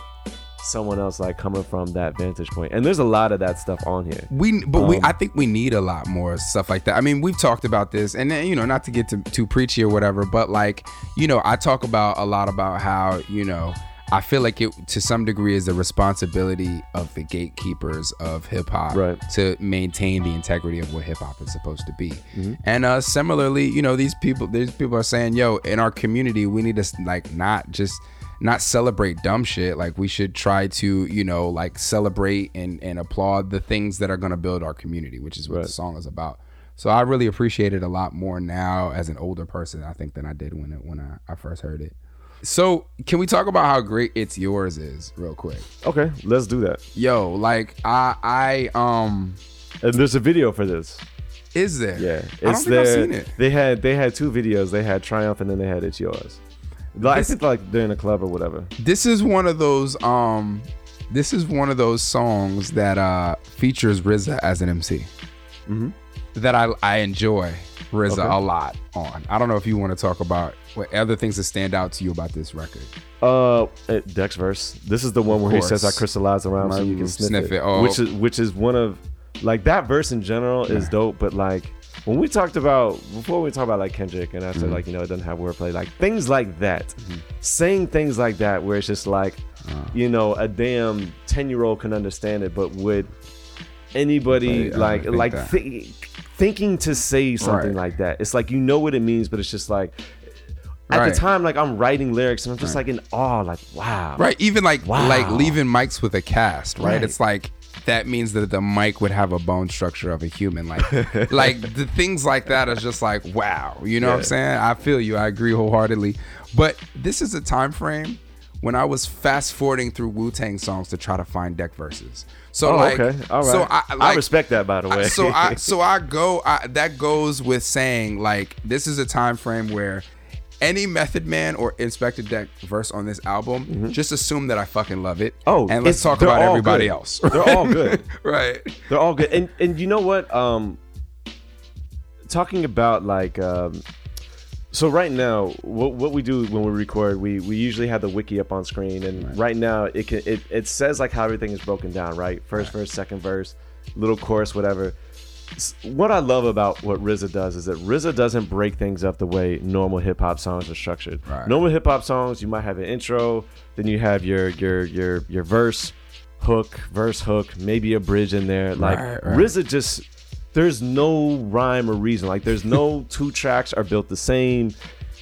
someone else like coming from that vantage. And there's a lot of that stuff on here. We, but we, Um, I think we need a lot more stuff like that. I mean, we've talked about this, and then, you know, not to get to, too preachy or whatever, but like, you know, I talk about a lot about how, you know, I feel like it to some degree is the responsibility of the gatekeepers of hip hop Right. to maintain the integrity of what hip hop is supposed to be. Mm-hmm. And uh similarly, you know, these people these people are saying, "Yo, in our community, we need to like not just not celebrate dumb shit. Like we should try to, you know, like celebrate and and applaud the things that are going to build our community, which is what Right. the song is about." So I really appreciate it a lot more now as an older person, I think, than I did when it when I, I first heard it. So can we talk about how great "It's Yours" is real quick? Okay, let's do that. Yo, like I I um And there's a video for this. is there? Yeah, I don't it's think I've there. seen it. They had they had two videos. They had Triumph and then they had It's Yours. Like, I This- think like they're a club or whatever. This is one of those um this is one of those songs that uh features RZA as an MC. That I I enjoy RZA Mm-hmm. Okay. a lot on. I don't know if you want to talk about what other things that stand out to you about this record. Uh, Deck's verse. This is the one where he says, "I crystallize around so you can Mm, sniff, sniff it,", it. Oh. which is which is one of like that verse in general is dope. But like when we talked about before we talked about like Kendrick and I Mm-hmm. said like you know it doesn't have wordplay, like things like that, saying things like that where it's just like Uh. you know a damn ten year old can understand it, but would anybody Right, like like that. thinking to say something Right. like that? It's like you know what it means, but it's just like. At Right. the time, like I'm writing lyrics and I'm just like in awe, like wow, Right, even like Wow. like leaving mics with a cast, right? Right. It's like that means that the mic would have a bone structure of a human. Like like the things like that is just like wow. You know what I'm saying? I feel you. I agree wholeheartedly. But this is a time frame when I was fast forwarding through Wu Tang songs to try to find Deck verses. So Oh, like, okay. All right. so I, I respect that, by the way. So I so I go I, that goes with saying like this is a time frame where any Method Man or Inspectah Deck verse on this album, just assume that I fucking love it. Mm-hmm. Oh, and let's talk about everybody good. else. They're all good. right. They're all good. And and you know what? Um talking about like um so right now what, what we do when we record we we usually have the wiki up on screen and right, now it can it, it says like how everything is broken down right first verse second verse little chorus whatever what I love about what RZA does is that RZA doesn't break things up the way normal hip hop songs are structured. Right. Normal hip hop songs, you might have an intro, then you have your your your your verse, hook, verse hook, maybe a bridge in there. Like Right, right. RZA just there's no rhyme or reason. Like there's no two tracks are built the same.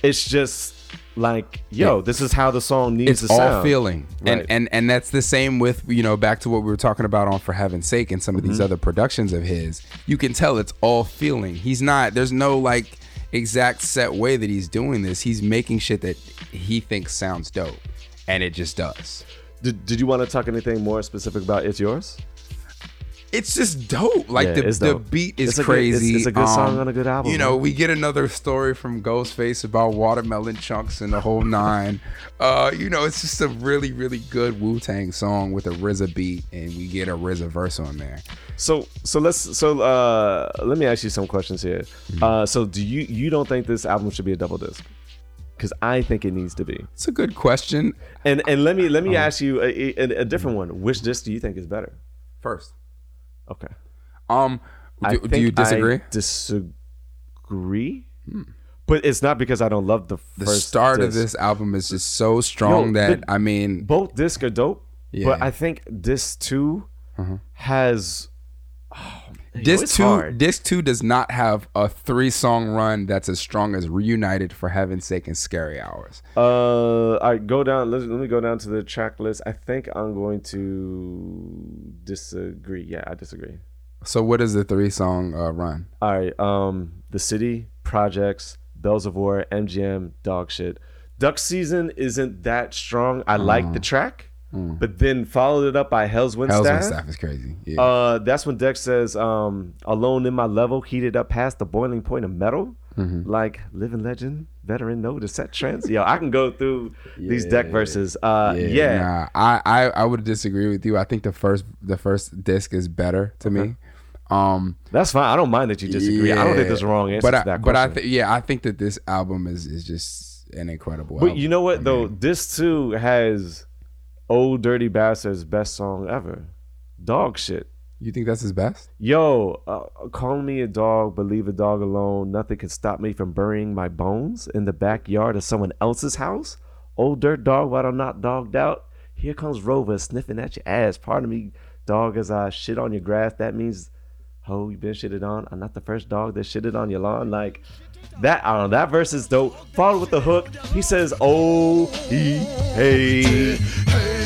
It's just like, yo, Yeah. this is how the song needs it's to all sound. feeling and and and that's the same with you know back to what we were talking about on for heaven's sake and some of Mm-hmm. these other productions of his you can tell it's all feeling he's not there's no like exact set way that he's doing this he's making shit that he thinks sounds dope and it just does Did, did you want to talk anything more specific about It's Yours? It's just dope. Like Yeah, the, the dope. beat is It's a good- it's- crazy. Um, it's a good song on a good album, You know, man. we get another story from Ghostface about watermelon chunks and the whole nine. uh, you know, it's just a really, really good Wu Tang song with a RZA beat, and we get a RZA verse on there. So so let's so uh let me ask you some questions here. Mm-hmm. Uh so do you you don't think this album should be a double disc? Cuz I think it needs to be. It's a good question. And and let me let me Uh-huh. ask you a, a, a different one. Which disc do you think is better? First, Okay. um, do, do you think I disagree? disagree. But it's not because I don't love the the first start of disc. this album is just so strong that the- I mean, both discs are dope. Yeah. Uh-huh. But I think disc 2 has Disc two, hard. disc two does not have a three song run that's as strong as Reunited for Heaven's Sake and Scary Hours. Uh, I go down. Let, let me go down to the track list. I think I'm going to disagree. Yeah, I disagree. So what is the three song uh, run? All right. Um, the city projects, Bells of War, MGM, dog shit. Duck season isn't that strong. I like the track, but then followed it up by Hell's Wind Hell's Staff. Wind Staff is crazy. Yeah. Uh, that's when Dex says, um, "Alone in my level, heated up past the boiling point of metal." Mm-hmm. Like living legend, veteran, know to set trends. Yo, I can go through these Deck verses. Uh, yeah, Nah, I, I I would disagree with you. I think the first the first disc is better to me. Um, that's fine. I don't mind that you disagree. I don't think yeah. there's a wrong answer but to I, that but I question. think yeah, I think that this album is is just an incredible. But album. you know what I though, mean, this too has "Old Dirty Bastard's" best song ever, "Dog Shit." you think that's his best? Yo, uh, call me a dog, but leave a dog alone. Nothing can stop me from burying my bones in the backyard of someone else's house. Old dirt dog, while I'm not dogged out. Here comes Rover sniffing at your ass. Pardon me, dog, as I shit on your grass. That means, ho, you been shitted on. I'm not the first dog that shitted on your lawn. Like that, I don't know. That verse is dope. Followed with the hook. He says, "Oh, he, hey."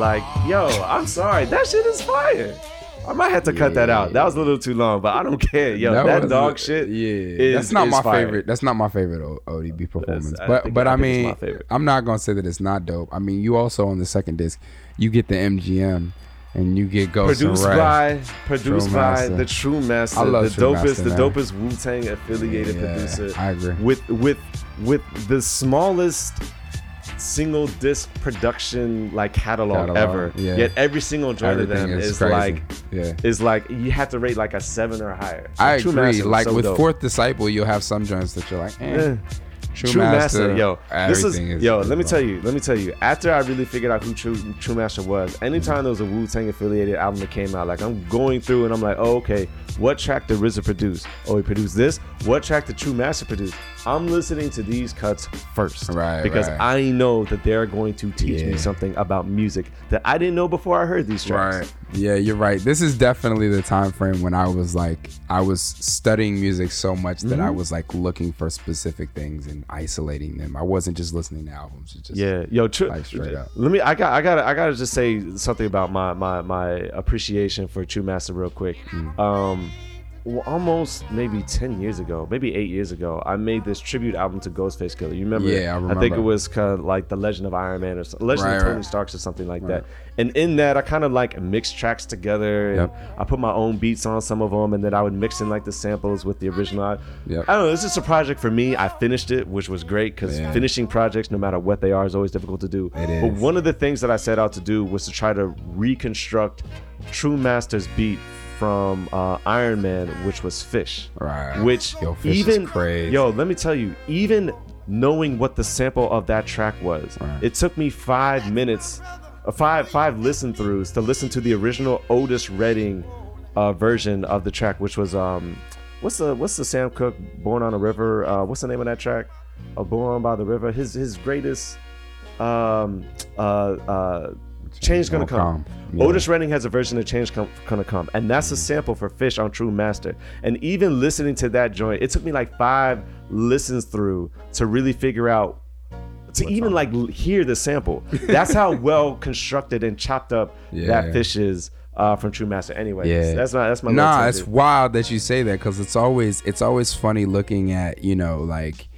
Like, yo, I'm sorry. That shit is fire. I might have to cut that out. That was a little too long, but I don't care. Yo, that, was- dog shit. Yeah, is- that's not my fire. favorite. That's not my favorite O- ODB performance. But but I I, mean. I'm not gonna say that it's not dope. I mean, you also on the second disc, you get the MGM, and you get Ghost Produced by, produced True by Master. the True Master, I love the True dopest, Master, the dopest Wu Tang affiliated Yeah, producer. I agree. With with with the smallest single disc production like catalog, Catalog, ever. yeah. Yet every single joint of them is is, like Yeah. is like you have to rate like a seven or higher. I True agree. Master Like so with dope. Fourth Disciple, you'll have some joints that you're like, eh. Eh. True, True Master, Master, yo, this is, is yo. Let me tell you, let me tell you. After I really figured out who True True Master was, anytime there was a Wu Tang affiliated album that came out, like I'm going through and I'm like, oh, okay, what track did RZA produce? Oh, he produced this. What track did True Master produce? I'm listening to these cuts first, Right, Because right. I know that they're going to teach me something about music that I didn't know before I heard these tracks. Right. Yeah, you're right. This is definitely the time frame when I was like I was studying music so much that Mm-hmm. I was like looking for specific things and isolating them. I wasn't just listening to albums. Just Yeah, yo, true. Like, straight up. Let me. I got. I got. I got to just say something about my my my appreciation for True Master real quick. Mm. Um, almost maybe ten years ago, maybe eight years ago, I made this tribute album to Ghostface Killah. You remember? Yeah, I remember. I think it was kind of like the Legend of Iron Man or something, Legend Right, of Tony right. Starks or something like that. And in that, I kind of like mixed tracks together. And Yep. I put my own beats on some of them, and then I would mix in like the samples with the original. I, Yep. I don't know. This is a project for me. I finished it, which was great because finishing projects, no matter what they are, is always difficult to do. It But one of the things that I set out to do was to try to reconstruct True Master's beat from uh, Iron Man, which was Fish. Right. Which Yo, Fish is even crazy. yo, let me tell you, even knowing what the sample of that track was, Right. it took me five minutes, uh, five five listen throughs to listen to the original Otis Redding uh, version of the track, which was um, what's the what's the Sam Cooke Born on a River? Uh, what's the name of that track? Uh, Born by the River. His his greatest um uh uh Change gonna Gonna come. come. Yeah. Otis Redding has a version of Change come, gonna come, and that's a sample for Fish on True Master. And even listening to that joint, it took me like five listens through to really figure out to even like hear the sample. That's how well constructed and chopped up Yeah. that Fish is uh, from True Master. Anyway, Yeah, that's my that's my Nah, it's wild that you say that because it's always it's always funny looking at you know like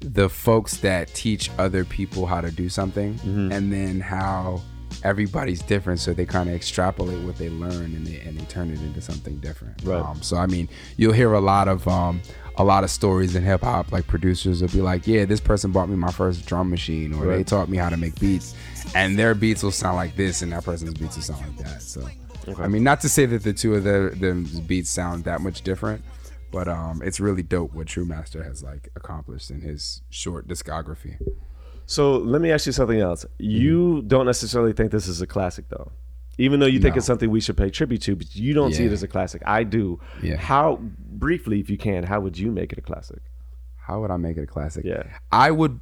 the folks that teach other people how to do something, Mm-hmm. and then how everybody's different, so they kind of extrapolate what they learn and they and they turn it into something different. Right. Um, so I mean, you'll hear a lot of um, a lot of stories in hip hop. Like producers will be like, "Yeah, this person bought me my first drum machine, or they taught me how to make beats," and their beats will sound like this, and that person's beats will sound like that. So, I mean, not to say that the two of their them beats sound that much different, but um, it's really dope what True Master has like accomplished in his short discography. So let me ask you something else. You don't necessarily think this is a classic, though, even though you think No. it's something we should pay tribute to, but you don't see it Yeah. as a classic. I do. Yeah. How briefly, if you can, how would you make it a classic? How would I make it a classic? Yeah. I would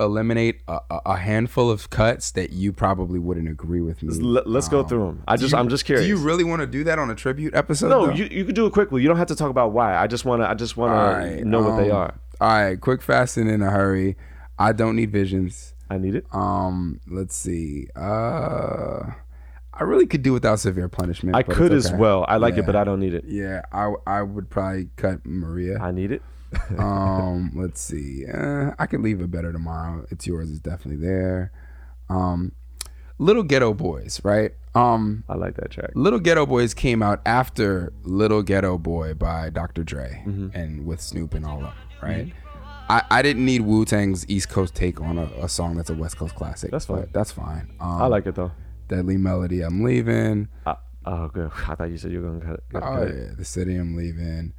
eliminate a, a- a handful of cuts that you probably wouldn't agree with me. Let, us go Um, through them. I do just, you- I'm just curious. Do you really want to do that on a tribute episode? no, though? you, you could do it quickly. You don't have to talk about why. I just want to. I just want to Alright, know what they um, are. All right, quick, fast, and in a hurry. I don't need visions. I need it. Um, let's see. Uh, I really could do without severe punishment. I could it's as well. I like Yeah. it, but I don't need it. Yeah, I I would probably cut Maria. I need it. um, let's see. Uh, I could leave it better tomorrow. It's yours. is definitely there. Um, Little Ghetto Boys, right? Um, I like that track. Little Ghetto Boys came out after Little Ghetto Boy by Dr. Dre Mm-hmm. and with Snoop and all up, right? I, I didn't need Wu Tang's East Coast take on a, a song that's a West Coast classic. That's fine. That's fine. Um, I like it though. Deadly Melody, I'm leaving. I, oh, good. I thought you said you were gonna cut it. Oh cut it. yeah, the city I'm leaving.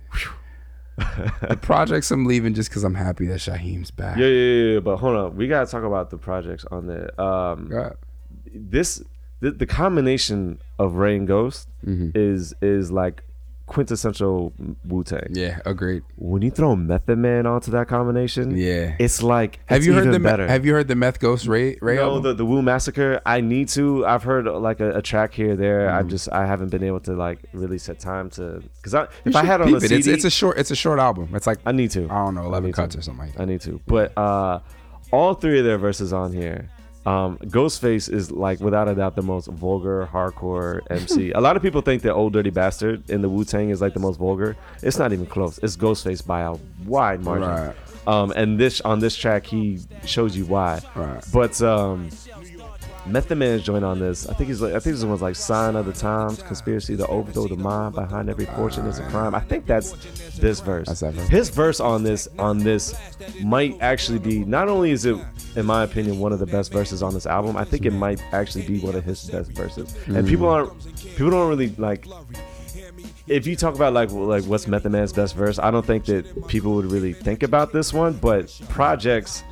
the projects I'm leaving just because I'm happy that Shaheem's back. Yeah, yeah, yeah. But hold on, we gotta talk about the projects on there. Um, Yeah. this the, the combination of Ray and Ghost Mm-hmm. is is like quintessential Wu Tang. Yeah, agreed. When you throw Method Man onto that combination, Yeah. it's like Have it's you heard the better? Have you heard the Meth Ghost Ray Ray no, album? the, the Wu Massacre. I need to. I've heard like a, a track here there. Mm-hmm. I just I haven't been able to like really set time to because I if I had on a it. CD, It's, it's a short. It's a short album. It's like I need to. I don't know, eleven need to. cuts or something like that. I need to. But uh all three of their verses on here. Um, Ghostface is like without a doubt the most vulgar hardcore MC. a lot of people think that Old Dirty Bastard in the Wu Tang is like the most vulgar. It's not even close. It's Ghostface by a wide margin. Right. Um, and this on this track he shows you why. Right. But um, Method Man's joint on this. I think he's like I think this one's like Sign of the Times, Conspiracy to Overthrow the Mind, Behind Every Fortune is a Crime. I think that's this verse. That's that verse. His verse on this on this might actually be not only is it in my opinion one of the best verses on this album, I think it might actually be one of his best verses. And people Mm. aren't people don't really like if you talk about like like what's Method Man's best verse, I don't think that people would really think about this one, but projects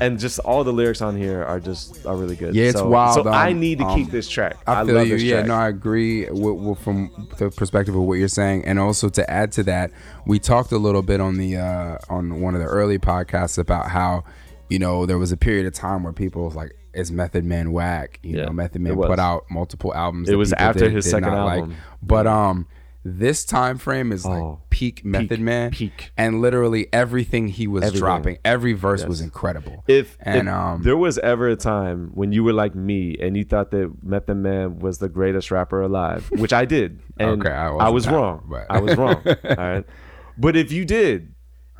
and just all the lyrics on here are just are really good. Yeah, it's so, wild, So I um, need to um, keep this track. I, I, feel love you. Yeah, no, I agree with, with, from the perspective of what you're saying, and also to add to that, we talked a little bit on the uh, on one of the early podcasts about how you know there was a period of time where people was like, "Is Method Man whack?" You Yeah, know, Method Man put out multiple albums. It was after did- his did second album. but um. This time frame is like Oh, peak Method Man, peak. and literally everything he was Everything. dropping, every verse Yes. was incredible. If, and if um, there was ever a time when you were like me and you thought that Method Man was the greatest rapper alive, which I did, and Okay, I I, wasn't that, wrong. but- I was wrong. all right, but if you did,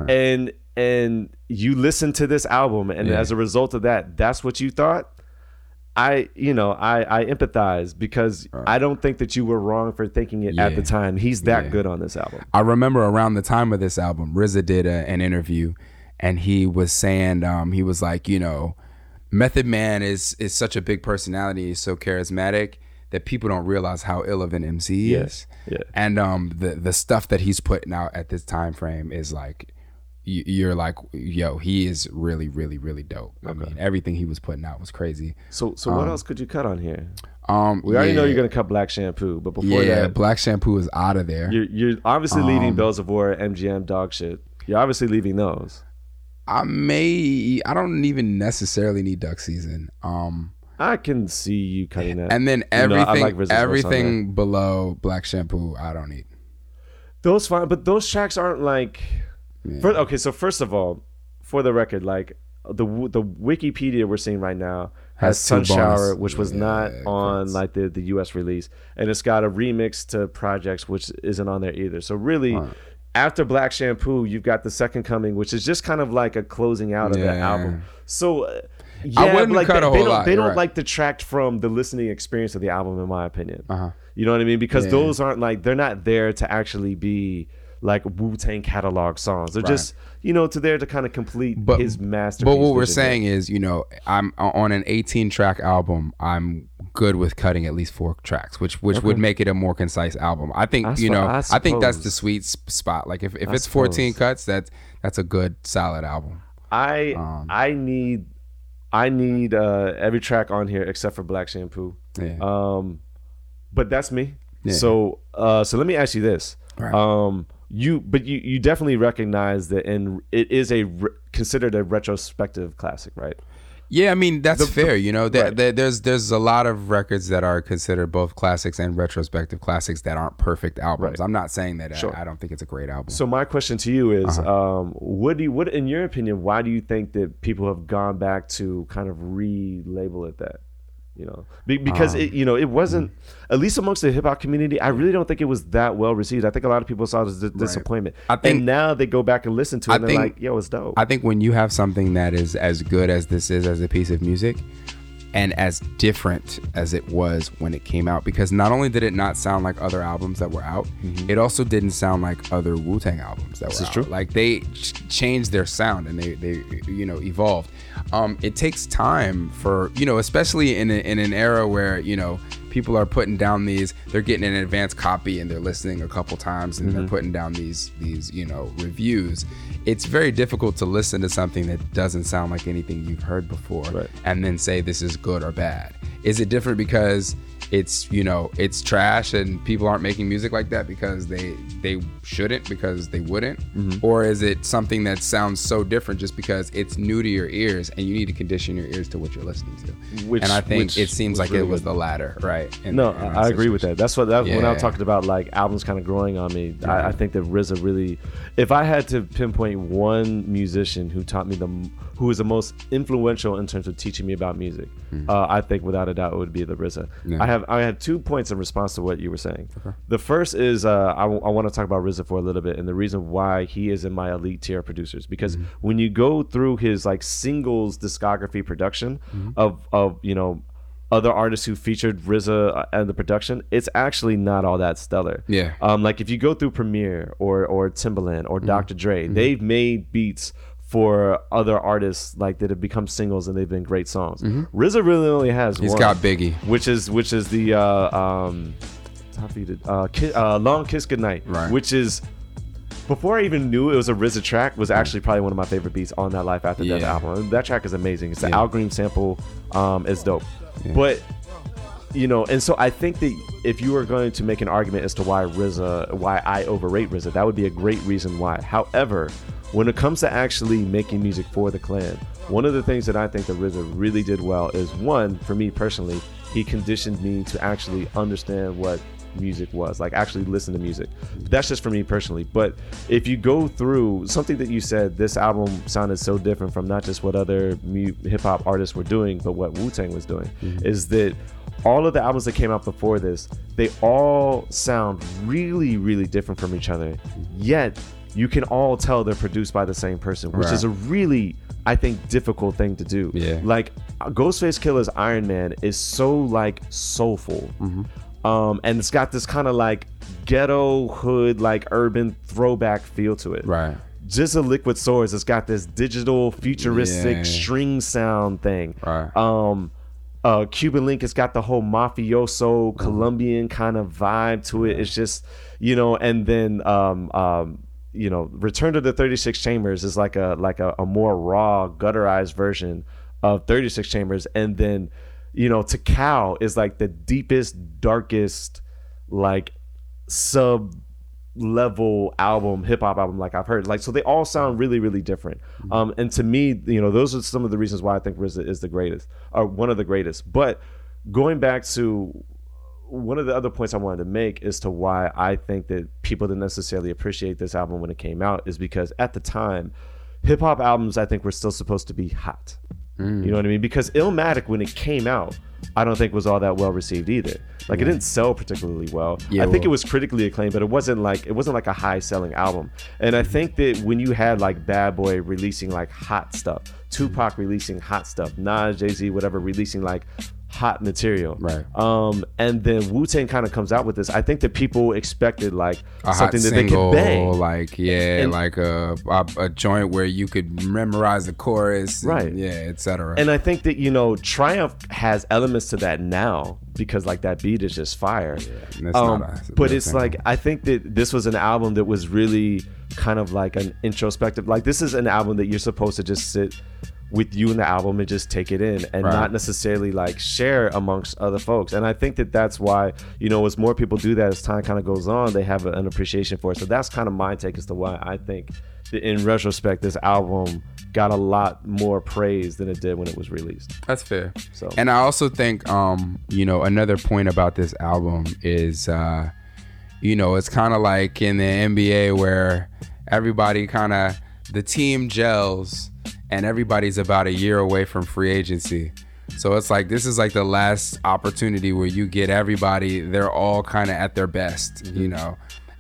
and and you listened to this album, and Yeah. as a result of that, that's what you thought. I, you know, I, I empathize because I don't think that you were wrong for thinking it at the time. He's that Yeah. good on this album. I remember around the time of this album, RZA did a, an interview, and he was saying, um, he was like, you know, Method Man is is such a big personality, he's so charismatic that people don't realize how ill of an MC he is. yeah. And um, the the stuff that he's putting out at this time frame is like, you're like, yo, he is really, really, really dope. I mean, everything he was putting out was crazy. So, so what else could you cut on here? Um, We already know you're gonna cut Black Shampoo, but before yeah, that, Black Shampoo is out of there. You're, you're obviously leaving Um, Bells of War, MGM, dog shit. You're obviously leaving those. I may I don't even necessarily need duck season. Um I can see you cutting that. And then You know, everything like RZA's verse on everything below Black Shampoo, I don't need. Those fine, but those tracks aren't like. Okay, so first of all, for the record, like the the Wikipedia we're seeing right now has, Has Sun Shower, which was yeah, not on like the the U.S. release, and it's got a remix to Projects, which isn't on there either. So really. After Black Shampoo, you've got the Second Coming, which is just kind of like a closing out of that album. So, uh, yeah, wouldn't like cut they, a they don't, lot, they don't right. like detract from the listening experience of the album, in my opinion. Uh-huh. You know what I mean? Because Yeah. those aren't like they're not there to actually be like Wu Tang catalog songs. They're just you know to there to kind of complete But his masterpiece. But what we're saying is, you know, I'm on an 18 track album. I'm good with cutting at least four tracks, which which would make it a more concise album. I think I you know, I I, think that's the sweet spot. Like if, if I it's 14 cuts, that's that's a good solid album. I Um, I need I need uh, every track on here except for Black Shampoo. Yeah. Um, but that's me. Yeah. So uh, so let me ask you this. Right. Um, you but you you definitely recognize that in it is a re- considered a retrospective classic, right? Yeah, I mean that's fair. You know, there, right. there- there's there's a lot of records that are considered both classics and retrospective classics that aren't perfect albums. Right. I'm not saying that Sure. I, I don't think it's a great album. So my question to you is, Uh-huh. um, what do you, what in your opinion, why do you think that people have gone back to kind of relabel it that? You know, Be- because Um, it, you know, it wasn't at least amongst the hip hop community. I really don't think it was that well received. I think a lot of people saw it as a disappointment. I think- and now they go back and listen to it, I and think- they're like, "Yo, it's dope." I think when you have something that is as good as this is as a piece of music and as different as it was when it came out, because not only did it not sound like other albums that were out, it also didn't sound like other Wu Tang albums that were Mm-hmm. is out. true. Like they ch- changed their sound and they, they you know, evolved. Um, it takes time for, you know, especially in, a, in an era where, you know, people are putting down these they're getting an advanced copy and they're listening a couple times and Mm-hmm. they're putting down these these you know reviews it's very difficult to listen to something that doesn't sound like anything you've heard before Right. and then say this is good or bad is it different because it's you know it's trash and people aren't making music like that because they they shouldn't because they wouldn't Mm-hmm. or is it something that sounds so different just because it's new to your ears and you need to condition your ears to what you're listening to Which- and i think which it seems like really it was good. the latter right in- No, in I agree with that. That's what that, when I Yeah. was talking about like albums kind of growing on me. I, I think that RZA really, if I had to pinpoint one musician who taught me the, who was the most influential in terms of teaching me about music, uh, I think without a doubt it would be the RZA. Yeah. I have I have two points in response to what you were saying. The first is uh, I, want to talk about RZA for a little bit and the reason why he is in my elite tier producers because Mm-hmm. when you go through his like singles discography production Mm-hmm. of of you know other artists who featured RZA and the production, it's actually not all that stellar. Yeah. Um, like if you go through Premier or or Timbaland Mm-hmm. or Dr. Dre, they've made beats for other artists like that have become singles and they've been great songs. RZA really only has Mm-hmm. He's one, got Biggie. which is which is the uh, um, top uh, ki- uh, Long Kiss Goodnight, Right. which is. Before I even knew it was a RZA track, was actually probably one of my favorite beats on that Life After Death Yeah. album. That track is amazing. It's the Yeah. Al Green sample. Um, it's dope. But you know, and so I think that if you were going to make an argument as to why RZA, why I overrate RZA, that would be a great reason why. However, when it comes to actually making music for the clan, one of the things that I think that RZA really did well is one, for me personally, he conditioned me to actually understand what music was, like actually listen to music. That's just for me personally. But if you go through something that you said, this album sounded so different from not just what other mu- hip hop artists were doing, but what Wu Tang was doing, mm-hmm. is that all of the albums that came out before this, they all sound really, really different from each other. Mm-hmm. Yet you can all tell they're produced by the same person, which is a really, I think, difficult thing to do. Yeah. Like Ghostface Killah's Iron Man is so like soulful. Um, and it's got this kind of like ghetto hood, like urban throwback feel to it. Right. Just a liquid swords. It's got this digital futuristic Yeah. string sound thing. Right. Um, uh, Cuban Link has got the whole mafioso Colombian kind of vibe to it. It's just, you know, and then um, um, you know, Return to the 36 Chambers is like a like a, a more raw, gutterized version of 36 Chambers, and then, you know, Tical is like the deepest, darkest, like sub level album, hip hop album like I've heard. Like so they all sound really, really different. Um, and to me, you know, those are some of the reasons why I think RZA is the greatest, or one of the greatest. But going back to one of the other points I wanted to make as to why I think that people didn't necessarily appreciate this album when it came out is because at the time, hip hop albums I think were still supposed to be hot. You know mm. what I mean? Because Illmatic when it came out, I don't think was all that well received either. Like it didn't sell particularly well. Yeah, I think well- it was critically acclaimed, but it wasn't like it wasn't like a high selling album. And I think that when you had like Bad Boy releasing like hot stuff, Tupac releasing hot stuff, Nas, Jay Z, whatever releasing like hot material, Right. Um, and then Wu Tang kind of comes out with this. I think that people expected like a something that they could bang. like yeah, And- like a, a joint where you could memorize the chorus, and, Right. Yeah, etc. And I think that you know Triumph has elements to that now because like that beat is just fire. that's Um, not a- but it's single. like I think that this was an album that was really kind of like an introspective. Like this is an album that you're supposed to just sit with you in the album and just take it in and Right. not necessarily like share amongst other folks. And I think that that's why you know as more people do that as time kind of goes on, they have an appreciation for it. So that's kind of my take as to why I think that in retrospect this album got a lot more praise than it did when it was released. That's fair. So- and I also think, um, you know, another point about this album is, uh, you know, it's kind of like in the NBA where everybody kind of the team gels and everybody's about a year away from free agency. So it's like this is like the last opportunity where you get everybody. They're all kind of at their best, you know,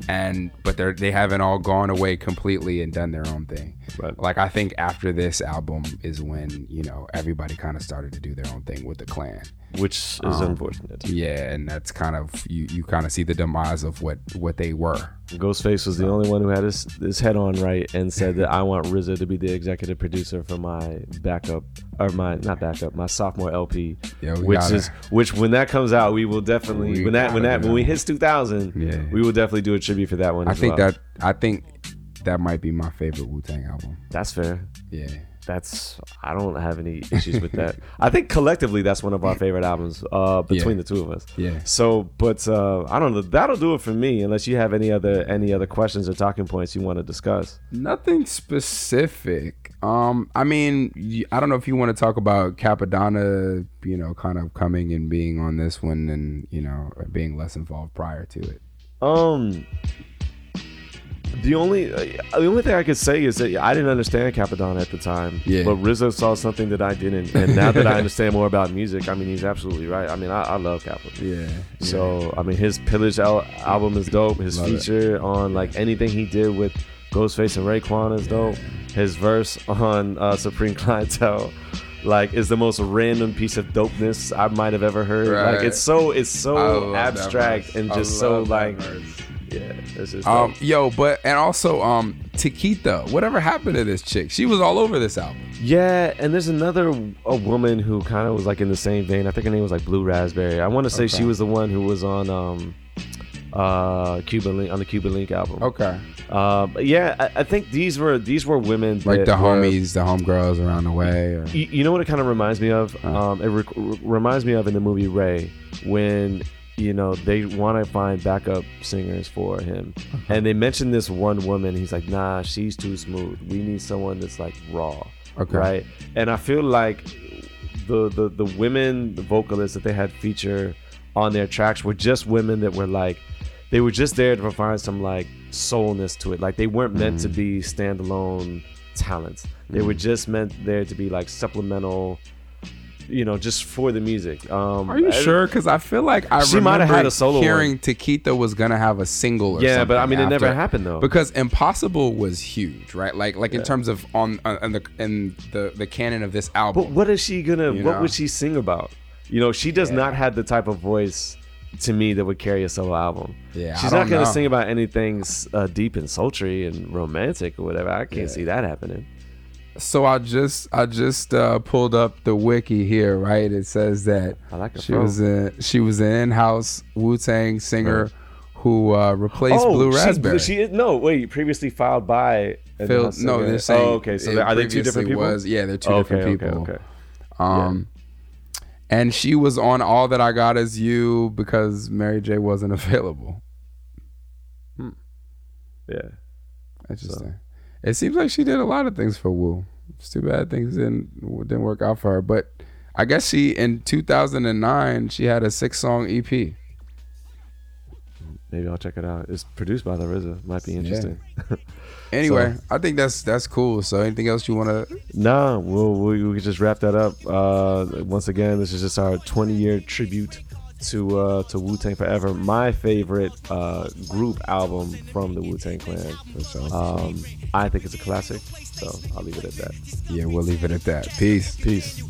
and but they're they haven't all gone away completely and done their own thing. Right. Like I think after this album is when you know everybody kind of started to do their own thing with the clan. which is Um, unfortunate. Yeah, and that's kind of you you kind of see the demise of what what they were. Ghostface was the only one who had his, his head on right and said that I want RZA to be the executive producer for my backup or my not backup my sophomore LP, Yeah, which gotta- is which when that comes out we will definitely We when that when that when we hits 2000 Yeah. we will definitely do a tribute for that one. I think well. that I think that might be my favorite Wu Tang album. that's fair. Yeah. That's I don't have any issues with that. I think collectively that's one of our favorite albums uh, between Yeah. the two of us. Yeah. So, but uh, I don't know. That'll do it for me. Unless you have any other any other questions or talking points you want to discuss. Nothing specific. Um, I mean, I don't know if you want to talk about Cappadonna, you know, kind of coming and being on this one, and you know, being less involved prior to it. Um, the only uh, the only thing I could say is that I didn't understand Cappadonna at the time. Yeah. But RZA saw something that I didn't, and now that I understand more about music, I mean, he's absolutely right. I mean, I, I love Cappadonna. Yeah. So I mean, his Pillage al- album is dope. His Love it. feature on like anything he did with Ghostface and Raekwon is dope. His verse on uh, Supreme Clientele, like, is the most random piece of dopeness I might have ever heard. Like, it's so it's so abstract and just so like, verse. Yeah, it's just Um, dope. yo, but and also um, Tekitha, whatever happened to this chick? She was all over this album. Yeah, and there's another a woman who kind of was like in the same vein. I think her name was like Blue Raspberry. I want to say she was the one who was on um uh Cuban Link on the Cuban Link album. Okay. Uh, yeah, I, I think these were these were women Like that the were- homies, the homegirls around the way. Or, You, you know what it kind of reminds me of? Uh. Um, it re- r- reminds me of in the movie Ray when you know they want to find backup singers for him, Uh-huh. and they mentioned this one woman. He's like, "Nah, she's too smooth. We need someone that's like raw." Okay. Right. And I feel like the the the women, the vocalists that they had feature on their tracks were just women that were like they were just there to provide some like soulness to it. Like they weren't meant Mm. to be standalone talents. They were just meant there to be like supplemental, you know, just for the music. Um, Are you and- sure? Because I feel like I She might have had remember a solo hearing Tekitha was gonna have a single. Or Yeah, but I mean, it never happened though. because Impossible was huge, right? Like like in terms of on on on the in the the canon of this album. But what is she gonna? You what know? would she sing about? You know, she does not have the type of voice to me that would carry a solo album. Yeah, I she's not gonna know. sing about anything uh, deep and sultry and romantic or whatever. I can't see that happening. So I just I just uh, pulled up the wiki here, right? It says that like she flow. was a she was an in-house Wu Tang singer who uh, replaced oh, Blue she- Raspberry. She, is no wait. Previously filed by Phil, no, they're saying. Oh, okay. So are they two different people? Was, yeah, they're two okay, different people. Okay. Okay. Um, and she was on All That I Got Is You because Mary J wasn't available. Hmm. Yeah. Interesting. It seems like she did a lot of things for Wu. It's too bad things didn't didn't work out for her. But I guess she in 2009 she had a six song EP. Maybe I'll check it out. It's produced by the RZA. Might be interesting. Anyway, I think that's that's cool. So anything else you want to? No, we'll, we we can just wrap that up. Uh, once again, this is just our 20 year tribute to uh, to Wu Tang Forever. My favorite uh, group album from the Wu Tang Clan. Um, I think it's a classic, so I'll leave it at that. Yeah, we'll leave it at that. Peace. Peace.